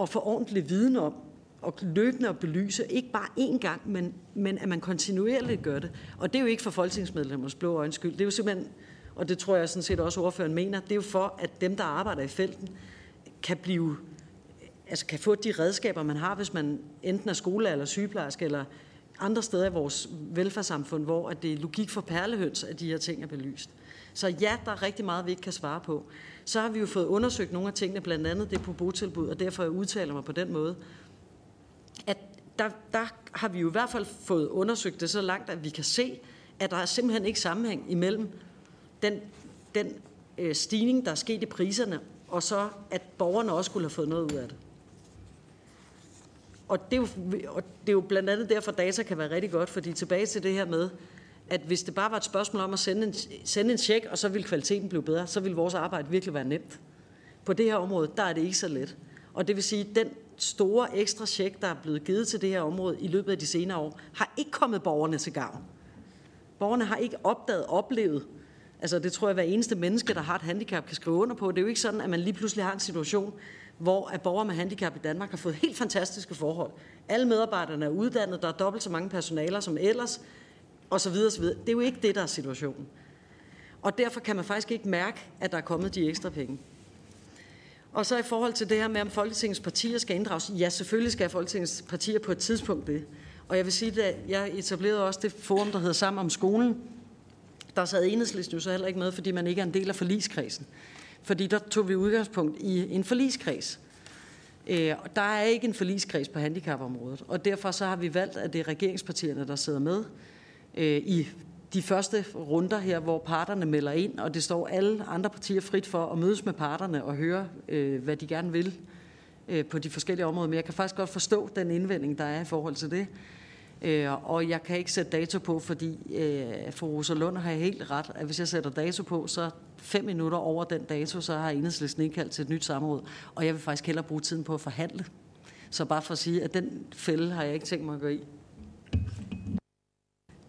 at få ordentlig viden om, og løbende at belyse, ikke bare én gang, men, men at man kontinuerligt gør det. Og det er jo ikke for folketingsmedlemmers blå øjens skyld. Det er jo simpelthen, og det tror jeg sådan set også ordføreren mener, det er jo for, at dem, der arbejder i felten, kan blive altså kan få de redskaber, man har, hvis man enten er skole- eller sygeplejerske, eller andre steder i vores velfærdssamfund, hvor at det er logik for perlehøns, at de her ting er belyst. Så ja, der er rigtig meget, vi ikke kan svare på. Så har vi jo fået undersøgt nogle af tingene, blandt andet det på botilbud, og derfor jeg udtaler mig på den måde, at der, der har vi jo i hvert fald fået undersøgt det så langt, at vi kan se, at der er simpelthen ikke sammenhæng imellem den, den øh, stigning, der er sket i priserne, og så at borgerne også skulle have fået noget ud af det. Og det, er jo, og det er jo blandt andet derfor, data kan være rigtig godt, fordi tilbage til det her med, at hvis det bare var et spørgsmål om at sende en, sende en check, og så ville kvaliteten blive bedre, så ville vores arbejde virkelig være nemt. På det her område, der er det ikke så let. Og det vil sige, den store ekstra check, der er blevet givet til det her område i løbet af de senere år, har ikke kommet borgerne til gavn. Borgerne har ikke opdaget, oplevet, altså det tror jeg, hver eneste menneske, der har et handicap, kan skrive under på. Det er jo ikke sådan, at man lige pludselig har en situation, hvor at borgere med handicap i Danmark har fået helt fantastiske forhold. Alle medarbejderne er uddannet, der er dobbelt så mange personaler som ellers, og så videre, så videre. Det er jo ikke det, der er situationen. Og derfor kan man faktisk ikke mærke, at der er kommet de ekstra penge. Og så i forhold til det her med, om Folketingets partier skal inddrages. Ja, selvfølgelig skal Folketingets partier på et tidspunkt det. Og jeg vil sige, at jeg etablerede også det forum, der hedder Sammen om skolen. Der sad enhedslisten jo så heller ikke med, fordi man ikke er en del af forligskredsen. Fordi der tog vi udgangspunkt i en forligskreds. Øh, der er ikke en forligskreds på handicapområdet, og derfor så har vi valgt, at det er regeringspartierne, der sidder med øh, i de første runder her, hvor parterne melder ind, og det står alle andre partier frit for at mødes med parterne og høre, øh, hvad de gerne vil øh, på de forskellige områder. Men jeg kan faktisk godt forstå den indvending, der er i forhold til det. Øh, og jeg kan ikke sætte dato på, fordi øh, for Rosa Lund har helt ret, at hvis jeg sætter dato på, så fem minutter over den dato, så har enhedslisten indkaldt til et nyt samråd. Og jeg vil faktisk hellere bruge tiden på at forhandle. Så bare for at sige, at den fælde har jeg ikke tænkt mig at gå i.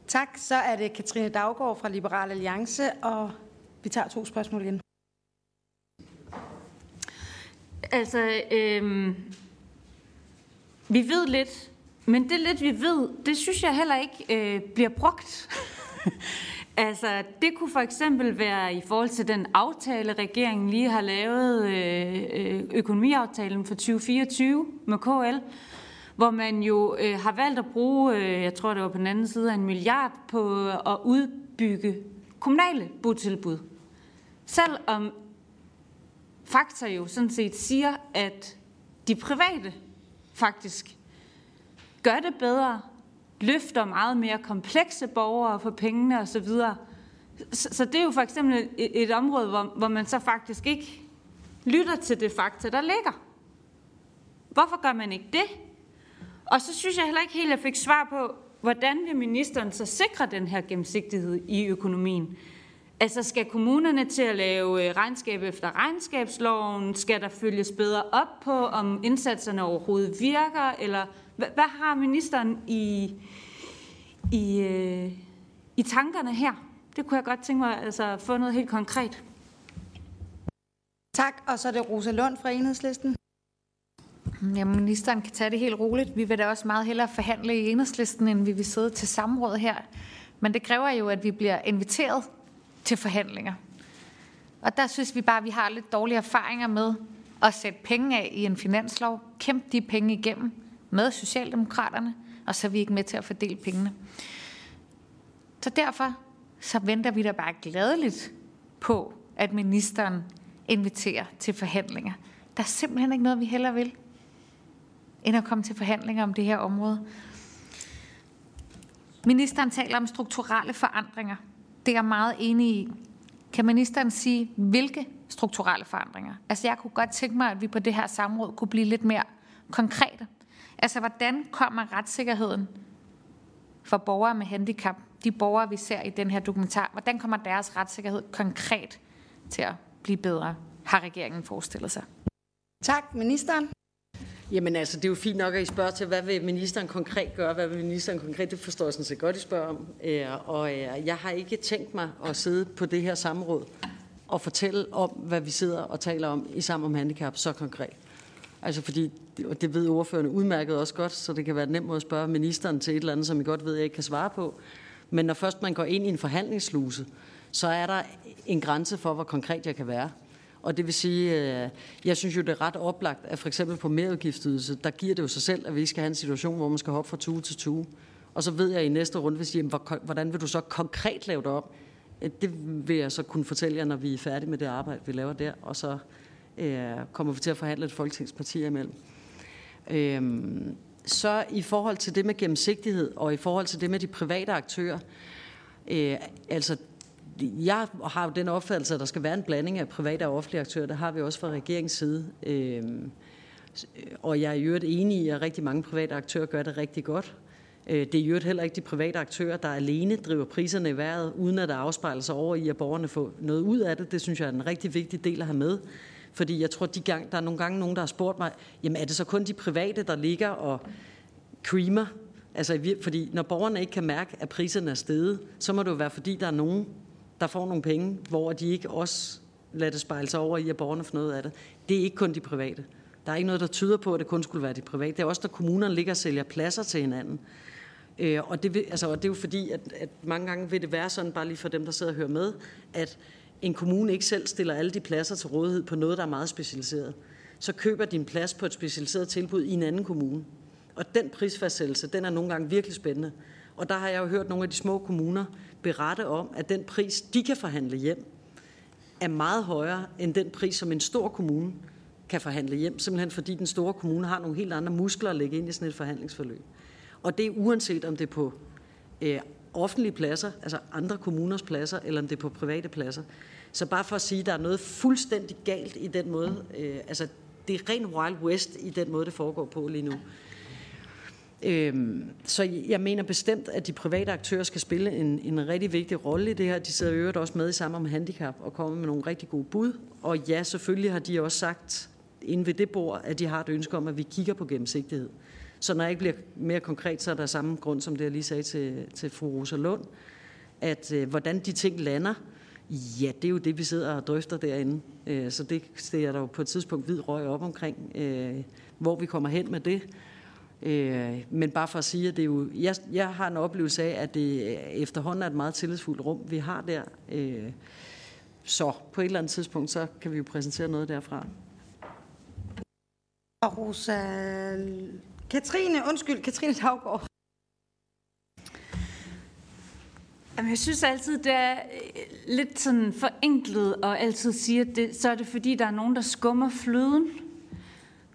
Tak. Så er det Katrine Daggaard fra Liberal Alliance, og vi tager to spørgsmål igen. Altså, øhm, vi ved lidt, men det lidt, vi ved, det synes jeg heller ikke øh, bliver brugt. altså, det kunne for eksempel være i forhold til den aftale, regeringen lige har lavet, øh, øh økonomiaftalen for 2024 med KL, hvor man jo øh, har valgt at bruge, øh, jeg tror det var på den anden side af en milliard, på øh, at udbygge kommunale botilbud. Selvom fakta jo sådan set siger, at de private faktisk gør det bedre, løfter meget mere komplekse borgere for pengene osv. Så, så, så det er jo for eksempel et, et område, hvor, hvor man så faktisk ikke lytter til det fakta, der ligger. Hvorfor gør man ikke det? Og så synes jeg heller ikke helt, at jeg fik svar på, hvordan vil ministeren så sikre den her gennemsigtighed i økonomien? Altså skal kommunerne til at lave øh, regnskab efter regnskabsloven? Skal der følges bedre op på, om indsatserne overhovedet virker? Eller hvad, har ministeren i, i, øh, i tankerne her? Det kunne jeg godt tænke mig altså, at få noget helt konkret. Tak, og så er det Rosa Lund fra Enhedslisten. Ja, ministeren kan tage det helt roligt. Vi vil da også meget hellere forhandle i enhedslisten, end vi vil sidde til samråd her. Men det kræver jo, at vi bliver inviteret til forhandlinger. Og der synes vi bare, at vi har lidt dårlige erfaringer med at sætte penge af i en finanslov, kæmpe de penge igennem med Socialdemokraterne, og så er vi ikke med til at fordele pengene. Så derfor så venter vi da bare gladeligt på, at ministeren inviterer til forhandlinger. Der er simpelthen ikke noget, vi heller vil end at komme til forhandlinger om det her område. Ministeren taler om strukturelle forandringer. Det er jeg meget enig i. Kan ministeren sige, hvilke strukturelle forandringer? Altså jeg kunne godt tænke mig, at vi på det her samråd kunne blive lidt mere konkrete. Altså hvordan kommer retssikkerheden for borgere med handicap, de borgere, vi ser i den her dokumentar, hvordan kommer deres retssikkerhed konkret til at blive bedre, har regeringen forestillet sig? Tak, ministeren. Jamen altså, det er jo fint nok, at I spørger til, hvad vil ministeren konkret gøre? Hvad vil ministeren konkret? Det forstår jeg sådan set godt, I spørger om. Øh, og øh, jeg har ikke tænkt mig at sidde på det her samråd og fortælle om, hvad vi sidder og taler om i Sammen om Handicap så konkret. Altså fordi, og det ved ordførende udmærket også godt, så det kan være nemt at spørge ministeren til et eller andet, som I godt ved, jeg ikke kan svare på. Men når først man går ind i en forhandlingsluse, så er der en grænse for, hvor konkret jeg kan være. Og det vil sige, øh, jeg synes jo, det er ret oplagt, at for eksempel på merudgiftsydelse, der giver det jo sig selv, at vi skal have en situation, hvor man skal hoppe fra tue til tue. Og så ved jeg i næste runde, hvis I, hvordan vil du så konkret lave det op? Øh, det vil jeg så kunne fortælle jer, når vi er færdige med det arbejde, vi laver der, og så øh, kommer vi til at forhandle et folketingsparti imellem. Øh, så i forhold til det med gennemsigtighed, og i forhold til det med de private aktører, øh, altså jeg har jo den opfattelse, at der skal være en blanding af private og offentlige aktører. Det har vi også fra regeringens side. Øhm, øh, og jeg er i øvrigt enig i, at rigtig mange private aktører gør det rigtig godt. Øh, det er i øvrigt heller ikke de private aktører, der alene driver priserne i vejret, uden at der afspejler sig over i, at borgerne får noget ud af det. Det synes jeg er en rigtig vigtig del at have med. Fordi jeg tror, de gang, der er nogle gange nogen, der har spurgt mig, jamen er det så kun de private, der ligger og creamer? Altså, fordi når borgerne ikke kan mærke, at priserne er steget, så må det jo være, fordi der er nogen, der får nogle penge, hvor de ikke også lader det spejle sig over i, at borgerne får noget af det. Det er ikke kun de private. Der er ikke noget, der tyder på, at det kun skulle være de private. Det er også, når kommunerne ligger og sælger pladser til hinanden. Øh, og, det, altså, og det er jo fordi, at, at mange gange vil det være sådan, bare lige for dem, der sidder og hører med, at en kommune ikke selv stiller alle de pladser til rådighed på noget, der er meget specialiseret. Så køber din plads på et specialiseret tilbud i en anden kommune. Og den prisfastsættelse, den er nogle gange virkelig spændende. Og der har jeg jo hørt nogle af de små kommuner berette om, at den pris, de kan forhandle hjem, er meget højere end den pris, som en stor kommune kan forhandle hjem, simpelthen fordi den store kommune har nogle helt andre muskler at lægge ind i sådan et forhandlingsforløb. Og det er uanset om det er på øh, offentlige pladser, altså andre kommuners pladser, eller om det er på private pladser. Så bare for at sige, at der er noget fuldstændig galt i den måde, øh, altså det er ren Wild West i den måde, det foregår på lige nu. Øhm, så jeg mener bestemt, at de private aktører skal spille en, en rigtig vigtig rolle i det her. De sidder i øvrigt også med i sammen om handicap og kommer med nogle rigtig gode bud. Og ja, selvfølgelig har de også sagt inden ved det bord, at de har et ønske om, at vi kigger på gennemsigtighed. Så når jeg ikke bliver mere konkret, så er der samme grund, som det jeg lige sagde til, til fru Rosa Lund, at øh, hvordan de ting lander, ja, det er jo det, vi sidder og drøfter derinde. Øh, så det stiger der jo på et tidspunkt hvid røg op omkring, øh, hvor vi kommer hen med det. Øh, men bare for at sige, at det er jo, jeg, jeg har en oplevelse af, at det efterhånden er et meget tillidsfuldt rum, vi har der. Så på et eller andet tidspunkt, så kan vi jo præsentere noget derfra. Rosa... Katrine, undskyld, Katrine Daggaard. Jamen, jeg synes altid, det er øh, lidt sådan forenklet og altid sige, at det, så er det fordi, der er nogen, der skummer fløden.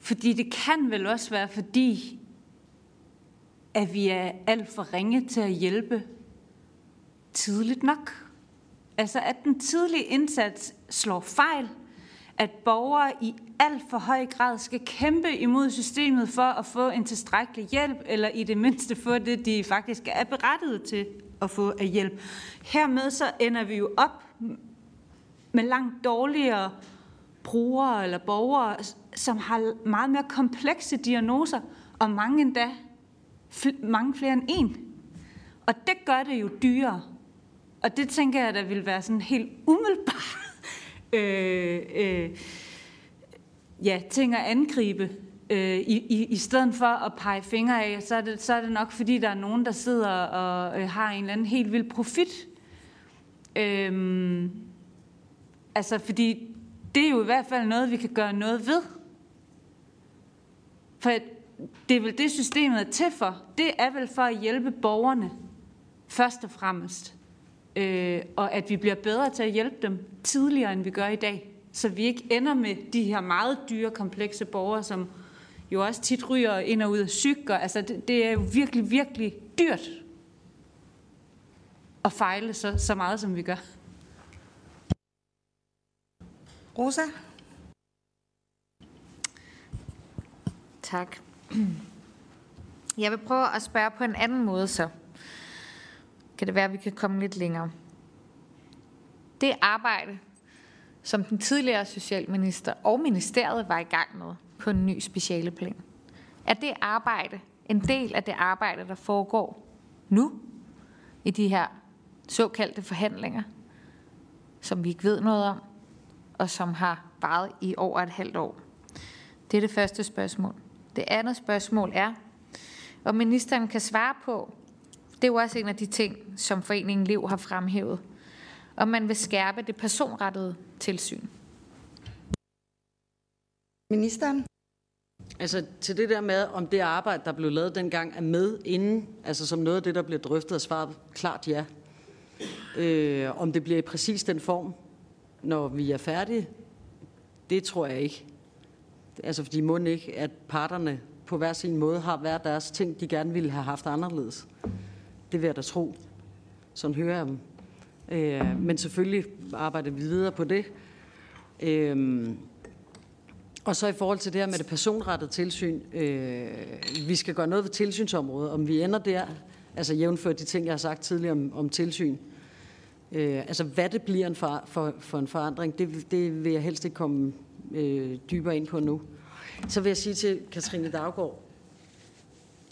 Fordi det kan vel også være fordi, at vi er alt for ringe til at hjælpe tidligt nok. Altså at den tidlige indsats slår fejl, at borgere i alt for høj grad skal kæmpe imod systemet for at få en tilstrækkelig hjælp, eller i det mindste få det, de faktisk er berettiget til at få af hjælp. Hermed så ender vi jo op med langt dårligere brugere eller borgere, som har meget mere komplekse diagnoser, og mange endda mange flere end en. Og det gør det jo dyrere. Og det tænker jeg, der vil være sådan helt umiddelbart øh, øh, ja, ting at angribe. Øh, i, i, I stedet for at pege fingre af, så er, det, så er det nok, fordi der er nogen, der sidder og øh, har en eller anden helt vild profit. Øhm, altså, fordi det er jo i hvert fald noget, vi kan gøre noget ved. For det er vel det, systemet er til for. Det er vel for at hjælpe borgerne, først og fremmest. Øh, og at vi bliver bedre til at hjælpe dem tidligere, end vi gør i dag. Så vi ikke ender med de her meget dyre, komplekse borgere, som jo også tit ryger ind og ud af psyk. Altså, det, det er jo virkelig, virkelig dyrt at fejle så, så meget, som vi gør. Rosa? Tak. Jeg vil prøve at spørge på en anden måde så. Kan det være, at vi kan komme lidt længere? Det arbejde, som den tidligere socialminister og ministeriet var i gang med på en ny specialeplan, er det arbejde en del af det arbejde, der foregår nu i de her såkaldte forhandlinger, som vi ikke ved noget om, og som har varet i over et halvt år? Det er det første spørgsmål. Det andet spørgsmål er, om ministeren kan svare på, det er jo også en af de ting, som Foreningen Liv har fremhævet, om man vil skærpe det personrettede tilsyn. Ministeren? Altså til det der med, om det arbejde, der blev lavet dengang, er med inden, altså som noget af det, der bliver drøftet, og svaret klart ja. Øh, om det bliver i præcis den form, når vi er færdige, det tror jeg ikke. Altså fordi må ikke, at parterne på hver sin måde har hver deres ting, de gerne ville have haft anderledes. Det vil jeg da tro. Sådan hører jeg dem. Øh, men selvfølgelig arbejder vi videre på det. Øh, og så i forhold til det her med det personrettede tilsyn. Øh, vi skal gøre noget ved tilsynsområdet. Om vi ender der, altså jævnført de ting, jeg har sagt tidligere om, om tilsyn. Øh, altså hvad det bliver en for, for, for en forandring, det, det vil jeg helst ikke komme øh, dybere ind på nu. Så vil jeg sige til Katrine Daggaard,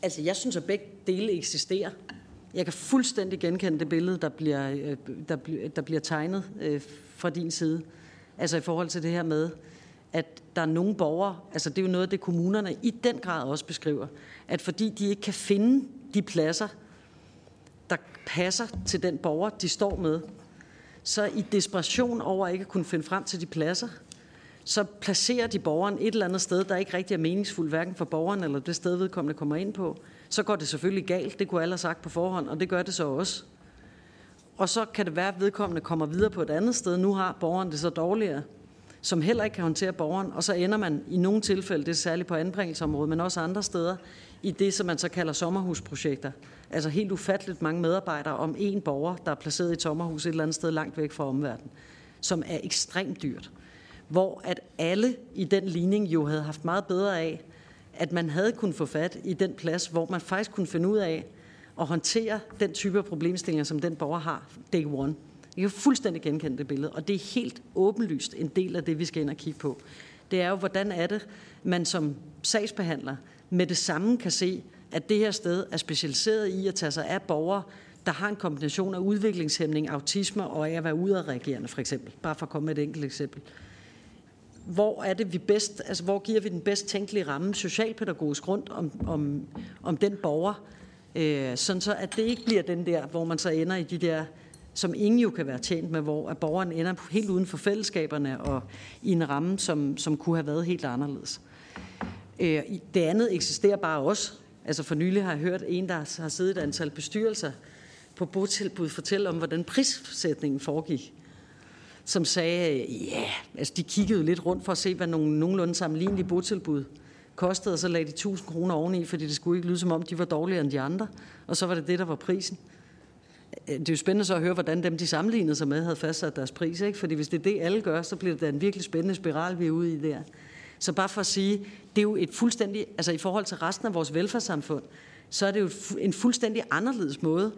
altså jeg synes, at begge dele eksisterer. Jeg kan fuldstændig genkende det billede, der bliver, øh, der, der bliver tegnet øh, fra din side. Altså i forhold til det her med, at der er nogle borgere, altså det er jo noget af det, kommunerne i den grad også beskriver, at fordi de ikke kan finde de pladser, der passer til den borger, de står med, så i desperation over ikke at kunne finde frem til de pladser, så placerer de borgeren et eller andet sted, der ikke rigtig er meningsfuldt, hverken for borgeren eller det sted, vedkommende kommer ind på. Så går det selvfølgelig galt, det kunne alle have sagt på forhånd, og det gør det så også. Og så kan det være, at vedkommende kommer videre på et andet sted. Nu har borgeren det så dårligere, som heller ikke kan håndtere borgeren, og så ender man i nogle tilfælde, det er særligt på anbringelsesområdet, men også andre steder, i det, som man så kalder sommerhusprojekter. Altså helt ufatteligt mange medarbejdere om en borger, der er placeret i et sommerhus et eller andet sted langt væk fra omverdenen, som er ekstremt dyrt. Hvor at alle i den ligning jo havde haft meget bedre af, at man havde kunnet få fat i den plads, hvor man faktisk kunne finde ud af at håndtere den type af problemstillinger, som den borger har day one. Jeg kan fuldstændig genkende det billede, og det er helt åbenlyst en del af det, vi skal ind og kigge på. Det er jo, hvordan er det, man som sagsbehandler med det samme kan se, at det her sted er specialiseret i at tage sig af borgere, der har en kombination af udviklingshæmning, autisme og af at være udadreagerende, for eksempel. Bare for at komme med et enkelt eksempel. Hvor er det vi bedst, altså hvor giver vi den bedst tænkelige ramme socialpædagogisk rundt om, om, om den borger, øh, sådan så at det ikke bliver den der, hvor man så ender i de der som ingen jo kan være tjent med, hvor at borgeren ender helt uden for fællesskaberne og i en ramme, som, som kunne have været helt anderledes. Øh, det andet eksisterer bare også. Altså for nylig har jeg hørt en, der har siddet et antal bestyrelser på botilbud, fortælle om, hvordan prissætningen foregik. Som sagde, ja, yeah, altså de kiggede lidt rundt for at se, hvad nogle nogenlunde sammenlignelige botilbud kostede, og så lagde de 1000 kroner oveni, fordi det skulle ikke lyde som om, de var dårligere end de andre. Og så var det det, der var prisen. Det er jo spændende så at høre, hvordan dem, de sammenlignede sig med, havde fastsat deres pris. Ikke? Fordi hvis det er det, alle gør, så bliver det da en virkelig spændende spiral, vi er ude i der. Så bare for at sige, det er jo et fuldstændig, altså i forhold til resten af vores velfærdssamfund, så er det jo en fuldstændig anderledes måde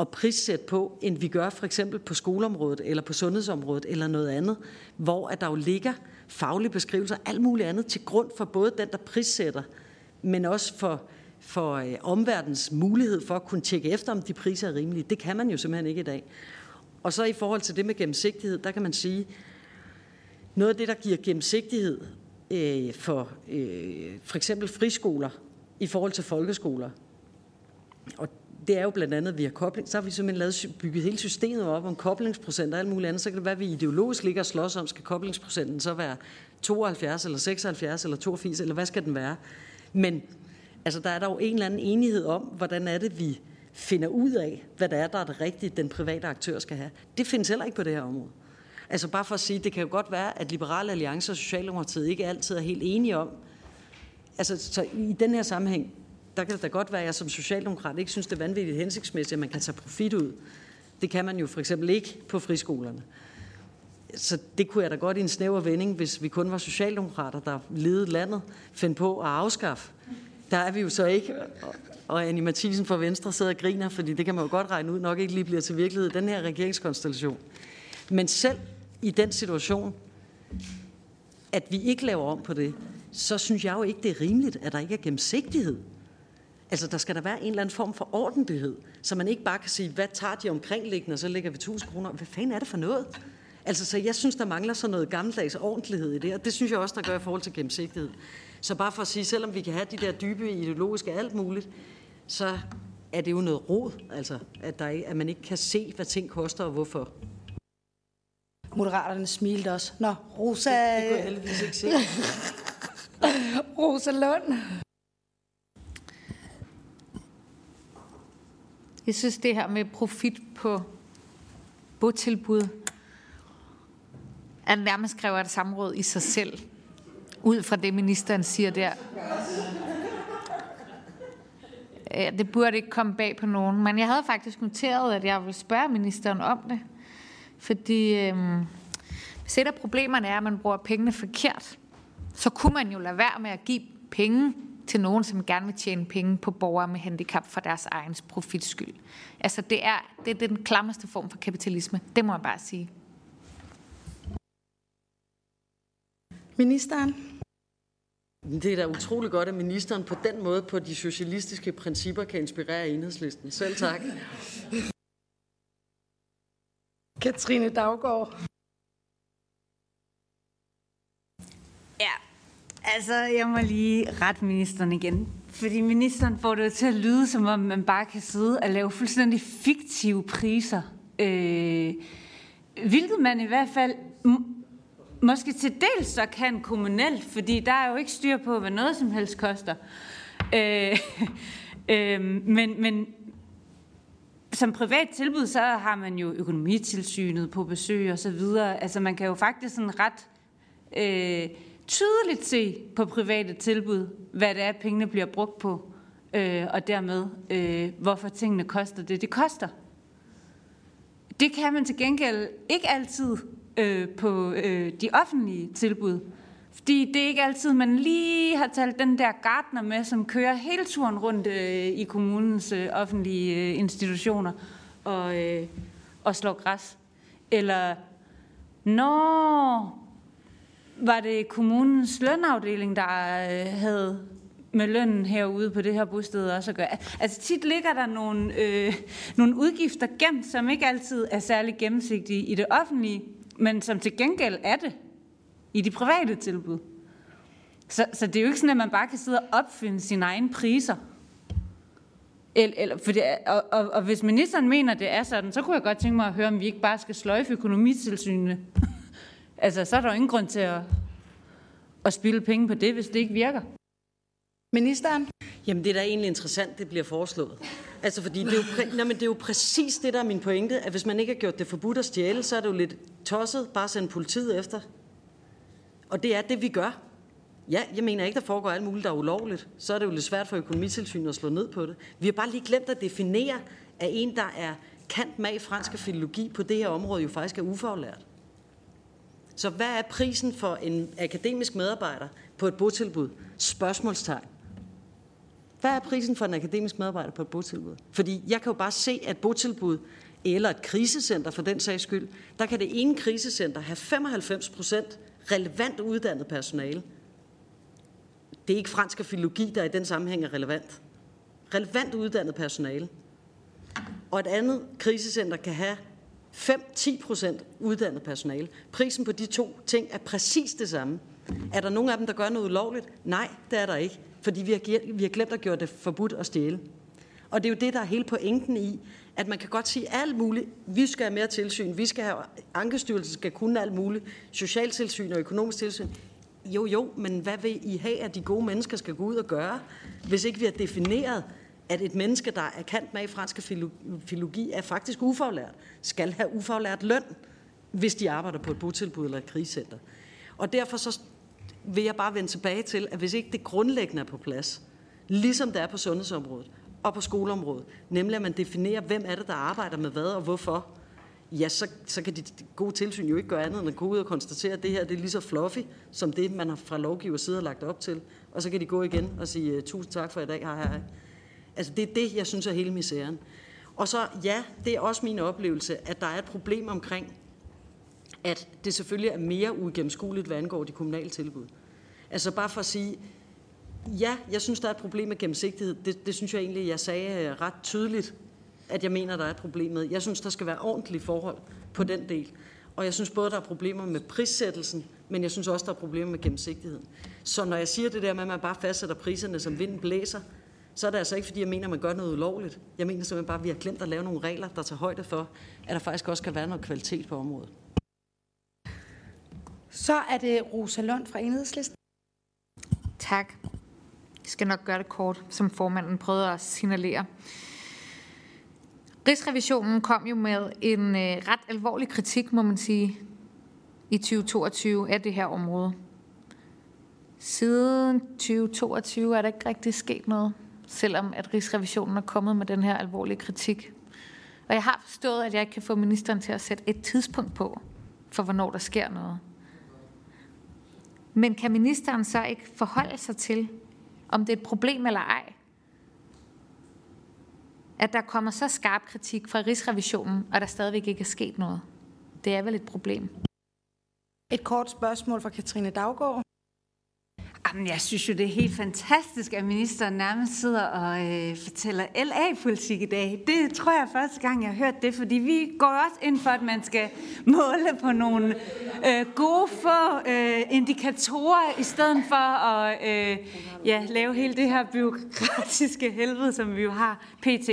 at prissætte på, end vi gør for eksempel på skoleområdet, eller på sundhedsområdet, eller noget andet, hvor at der jo ligger faglige beskrivelser, alt muligt andet til grund for både den, der prissætter, men også for, for øh, omverdens mulighed for at kunne tjekke efter, om de priser er rimelige. Det kan man jo simpelthen ikke i dag. Og så i forhold til det med gennemsigtighed, der kan man sige, noget af det, der giver gennemsigtighed øh, for øh, for eksempel friskoler i forhold til folkeskoler, og det er jo blandt andet, at vi har kobling, så har vi simpelthen lavet, bygget hele systemet op om koblingsprocent og alt muligt andet. Så kan det være, at vi ideologisk ligger og slås om, skal koblingsprocenten så være 72 eller 76 eller 82, eller hvad skal den være? Men altså, der er der jo en eller anden enighed om, hvordan er det, vi finder ud af, hvad der er, der er det rigtige, den private aktør skal have. Det findes heller ikke på det her område. Altså bare for at sige, det kan jo godt være, at Liberale Alliance og Socialdemokratiet ikke altid er helt enige om, altså så i den her sammenhæng, der kan det da godt være, at jeg som socialdemokrat ikke synes, det er vanvittigt hensigtsmæssigt, at man kan tage profit ud. Det kan man jo for eksempel ikke på friskolerne. Så det kunne jeg da godt i en snæver vending, hvis vi kun var socialdemokrater, der ledede landet, finde på at afskaffe. Der er vi jo så ikke. Og Annie Mathisen fra Venstre sidder og griner, fordi det kan man jo godt regne ud, nok ikke lige bliver til virkelighed, den her regeringskonstellation. Men selv i den situation, at vi ikke laver om på det, så synes jeg jo ikke, det er rimeligt, at der ikke er gennemsigtighed. Altså, der skal der være en eller anden form for ordentlighed, så man ikke bare kan sige, hvad tager de omkringliggende, og så lægger vi 1000 kroner. Hvad fanden er det for noget? Altså, så jeg synes, der mangler sådan noget gammeldags ordentlighed i det, og det synes jeg også, der gør i forhold til gennemsigtighed. Så bare for at sige, selvom vi kan have de der dybe ideologiske alt muligt, så er det jo noget rod, altså, at, der, at man ikke kan se, hvad ting koster og hvorfor. Moderaterne smilte også. Nå, Rosa... Det kunne jeg heldigvis ikke se. Rosa Lund. Jeg synes, det her med profit på botilbud er nærmest kræver et samråd i sig selv, ud fra det, ministeren siger der. Det burde ikke komme bag på nogen, men jeg havde faktisk noteret, at jeg ville spørge ministeren om det. Fordi øhm, hvis et af problemerne er, at man bruger pengene forkert, så kunne man jo lade være med at give penge til nogen, som gerne vil tjene penge på borgere med handicap for deres egen profits skyld. Altså det er, det er den klammeste form for kapitalisme. Det må jeg bare sige. Ministeren. Det er da utrolig godt, at ministeren på den måde på de socialistiske principper kan inspirere enhedslisten. Selv tak. Katrine Daggaard. Ja, altså jeg må lige rette ministeren igen. Fordi ministeren får det jo til at lyde, som om man bare kan sidde og lave fuldstændig fiktive priser. Øh, hvilket man i hvert fald måske til dels så kan kommunalt, fordi der er jo ikke styr på, hvad noget som helst koster. Øh, øh, men, men som privat tilbud, så har man jo økonomitilsynet på besøg og så videre. Altså man kan jo faktisk sådan ret øh, tydeligt se på private tilbud, hvad det er, pengene bliver brugt på, øh, og dermed øh, hvorfor tingene koster det, det koster. Det kan man til gengæld ikke altid øh, på øh, de offentlige tilbud. Fordi det er ikke altid, man lige har talt den der gartner med, som kører hele turen rundt øh, i kommunens øh, offentlige øh, institutioner og, øh, og slår græs. Eller, når var det kommunens lønafdeling, der øh, havde med lønnen herude på det her bosted også at gøre. Altså tit ligger der nogle, øh, nogle udgifter gemt, som ikke altid er særlig gennemsigtige i det offentlige, men som til gengæld er det i de private tilbud. Så, så det er jo ikke sådan, at man bare kan sidde og opfinde sine egne priser. Eller, eller, for det, og, og, og hvis ministeren mener, det er sådan, så kunne jeg godt tænke mig at høre, om vi ikke bare skal sløjfe økonomitilsynene. altså, så er der jo ingen grund til at, at spille penge på det, hvis det ikke virker. Ministeren? Jamen, det er da egentlig interessant, det bliver foreslået. Altså, fordi det er, jo præ- nej, men det er jo præcis det, der er min pointe, at hvis man ikke har gjort det forbudt at stjæle, så er det jo lidt tosset bare at sende politiet efter. Og det er det, vi gør. Ja, jeg mener ikke, der foregår alt muligt, der er ulovligt. Så er det jo lidt svært for økonomitilsynet at slå ned på det. Vi har bare lige glemt at definere, at en, der er kant med i fransk filologi på det her område, jo faktisk er ufaglært. Så hvad er prisen for en akademisk medarbejder på et botilbud? Spørgsmålstegn. Hvad er prisen for en akademisk medarbejder på et botilbud? Fordi jeg kan jo bare se, at botilbud eller et krisecenter for den sags skyld, der kan det ene krisecenter have 95 procent relevant uddannet personale. Det er ikke fransk og filologi, der i den sammenhæng er relevant. Relevant uddannet personale. Og et andet krisecenter kan have 5-10 procent uddannet personale. Prisen på de to ting er præcis det samme. Er der nogen af dem, der gør noget ulovligt? Nej, det er der ikke fordi vi har, vi har glemt at gøre det forbudt at stjæle. Og det er jo det, der er hele pointen i, at man kan godt sige alt muligt. Vi skal have mere tilsyn, vi skal have, Ankestyrelsen skal kunne alt muligt, socialtilsyn og økonomisk tilsyn. Jo, jo, men hvad vil I have, at de gode mennesker skal gå ud og gøre, hvis ikke vi har defineret, at et menneske, der er kant med i fransk filologi, er faktisk ufaglært, skal have ufaglært løn, hvis de arbejder på et botilbud eller et krigscenter. Og derfor så vil jeg bare vende tilbage til, at hvis ikke det grundlæggende er på plads, ligesom det er på sundhedsområdet og på skoleområdet, nemlig at man definerer, hvem er det, der arbejder med hvad og hvorfor, ja, så, så kan de gode tilsyn jo ikke gøre andet end at gå ud og konstatere, at det her det er lige så fluffy, som det, man har fra lovgiver side har lagt op til. Og så kan de gå igen og sige, øh, tusind tak for i dag, hej hej. Altså det er det, jeg synes er hele misæren. Og så, ja, det er også min oplevelse, at der er et problem omkring at det selvfølgelig er mere uigennemskueligt, hvad angår de kommunale tilbud. Altså bare for at sige, ja, jeg synes, der er et problem med gennemsigtighed. Det, det synes jeg egentlig, jeg sagde øh, ret tydeligt, at jeg mener, der er et problem med. Jeg synes, der skal være ordentlige forhold på den del. Og jeg synes både, der er problemer med prissættelsen, men jeg synes også, der er problemer med gennemsigtigheden. Så når jeg siger det der med, at man bare fastsætter priserne, som vinden blæser, så er det altså ikke, fordi jeg mener, at man gør noget ulovligt. Jeg mener simpelthen bare, at vi har glemt at lave nogle regler, der tager højde for, at der faktisk også kan være noget kvalitet på området. Så er det Rosa Lund fra Enhedslisten. Tak. Jeg skal nok gøre det kort, som formanden prøvede at signalere. Rigsrevisionen kom jo med en øh, ret alvorlig kritik, må man sige, i 2022 af det her område. Siden 2022 er der ikke rigtig sket noget, selvom at Rigsrevisionen er kommet med den her alvorlige kritik. Og jeg har forstået, at jeg ikke kan få ministeren til at sætte et tidspunkt på, for hvornår der sker noget. Men kan ministeren så ikke forholde sig til, om det er et problem eller ej, at der kommer så skarp kritik fra Rigsrevisionen, og der stadigvæk ikke er sket noget? Det er vel et problem. Et kort spørgsmål fra Katrine Daggaard. Jamen, jeg synes jo, det er helt fantastisk, at ministeren nærmest sidder og øh, fortæller LA-politik i dag. Det tror jeg første gang, jeg har hørt det, fordi vi går også ind for, at man skal måle på nogle øh, gode få øh, indikatorer, i stedet for at øh, ja, lave hele det her byråkratiske helvede, som vi jo har pt.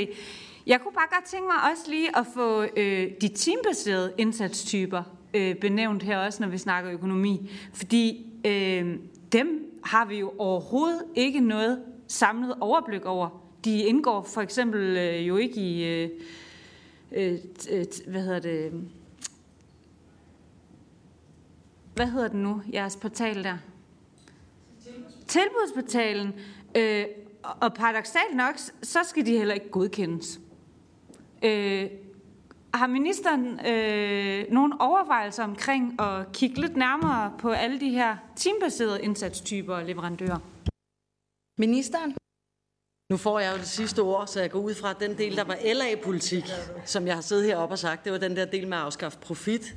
Jeg kunne bare godt tænke mig også lige at få øh, de teambaserede indsatstyper øh, benævnt her også, når vi snakker økonomi. Fordi øh, dem har vi jo overhovedet ikke noget samlet overblik over. De indgår for eksempel øh, jo ikke i, øh, øh, øh hvad hedder det, hvad hedder den nu, jeres portal der? Tilbudsportalen. Øh, og paradoxalt nok, så skal de heller ikke godkendes. Øh, har ministeren øh, nogle overvejelser omkring at kigge lidt nærmere på alle de her teambaserede indsatstyper og leverandører? Ministeren? Nu får jeg jo det sidste ord, så jeg går ud fra, den del, der var LA-politik, som jeg har siddet heroppe og sagt, det var den der del med at afskaffe profit.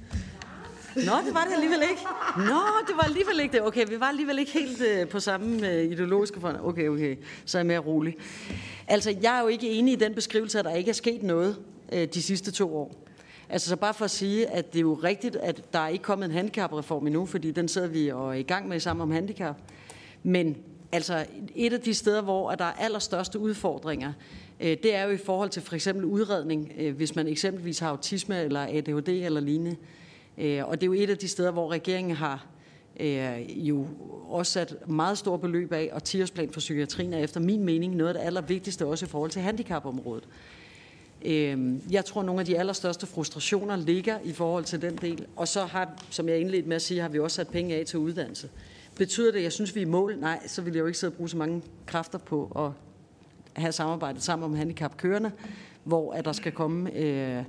Nå, det var det alligevel ikke. Nå, det var alligevel ikke det. Okay, vi var alligevel ikke helt øh, på samme øh, ideologiske front. Okay, okay, så er jeg mere rolig. Altså, jeg er jo ikke enig i den beskrivelse, at der ikke er sket noget Øh, de sidste to år. Altså så bare for at sige, at det er jo rigtigt, at der er ikke kommet en handicapreform endnu, fordi den sidder vi og er i gang med sammen om handicap. Men altså et af de steder, hvor der er allerstørste udfordringer, øh, det er jo i forhold til for eksempel udredning, øh, hvis man eksempelvis har autisme eller ADHD eller lignende. Og det er jo et af de steder, hvor regeringen har jo også sat meget store beløb af, og 10 for psykiatrien er efter min mening noget af det allervigtigste også i forhold til handicapområdet. Øhm, jeg tror, nogle af de allerstørste frustrationer ligger i forhold til den del. Og så har, som jeg indledte med at sige, har vi også sat penge af til uddannelse. Betyder det, at jeg synes, vi er i mål? Nej, så vil jeg jo ikke sidde og bruge så mange kræfter på at have samarbejdet sammen om handicapkørende, hvor at der skal komme øh,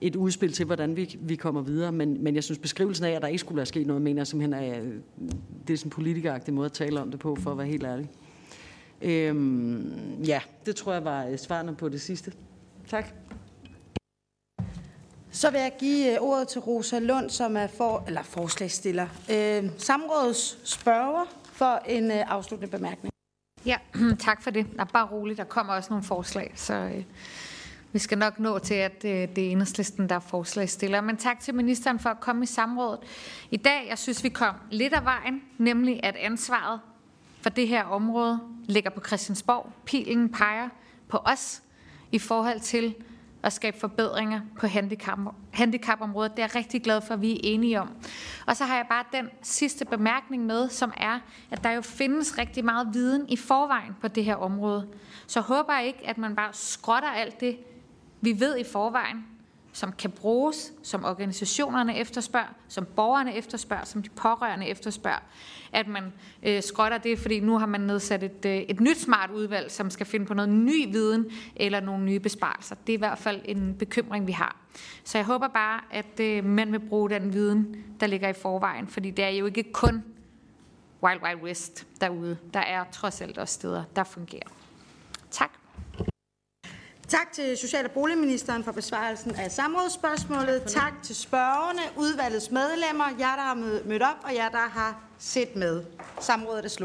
et udspil til, hvordan vi, vi kommer videre. Men, men jeg synes, beskrivelsen af, at der ikke skulle være sket noget, mener jeg simpelthen, er, øh, det er sådan en politikeragtig måde at tale om det på, for at være helt ærlig. Øhm, ja, det tror jeg var øh, svarene på det sidste. Tak. Så vil jeg give øh, ordet til Rosa Lund, som er for, eller forslagsstiller. Øh, samrådets spørger for en øh, afsluttende bemærkning. Ja, tak for det. Der er bare roligt, der kommer også nogle forslag, så øh, vi skal nok nå til, at øh, det er enhedslisten, der er forslagsstiller. Men tak til ministeren for at komme i samrådet i dag. Jeg synes, vi kom lidt af vejen, nemlig at ansvaret for det her område ligger på Christiansborg. Pilen peger på os, i forhold til at skabe forbedringer på handicap, handicapområdet. Det er jeg rigtig glad for, at vi er enige om. Og så har jeg bare den sidste bemærkning med, som er, at der jo findes rigtig meget viden i forvejen på det her område. Så håber jeg ikke, at man bare skrotter alt det, vi ved i forvejen, som kan bruges, som organisationerne efterspørger, som borgerne efterspørger, som de pårørende efterspørger, at man øh, skrotter det, fordi nu har man nedsat et, øh, et nyt smart udvalg, som skal finde på noget ny viden eller nogle nye besparelser. Det er i hvert fald en bekymring, vi har. Så jeg håber bare, at øh, man vil bruge den viden, der ligger i forvejen, fordi det er jo ikke kun Wild Wild West derude. Der er trods alt også steder, der fungerer. Tak. Til Social- og Boligministeren for besvarelsen af samrådsspørgsmålet. Tak til spørgerne, udvalgets medlemmer, jer, der har mødt op, og jer, der har set med. Samrådet er slut.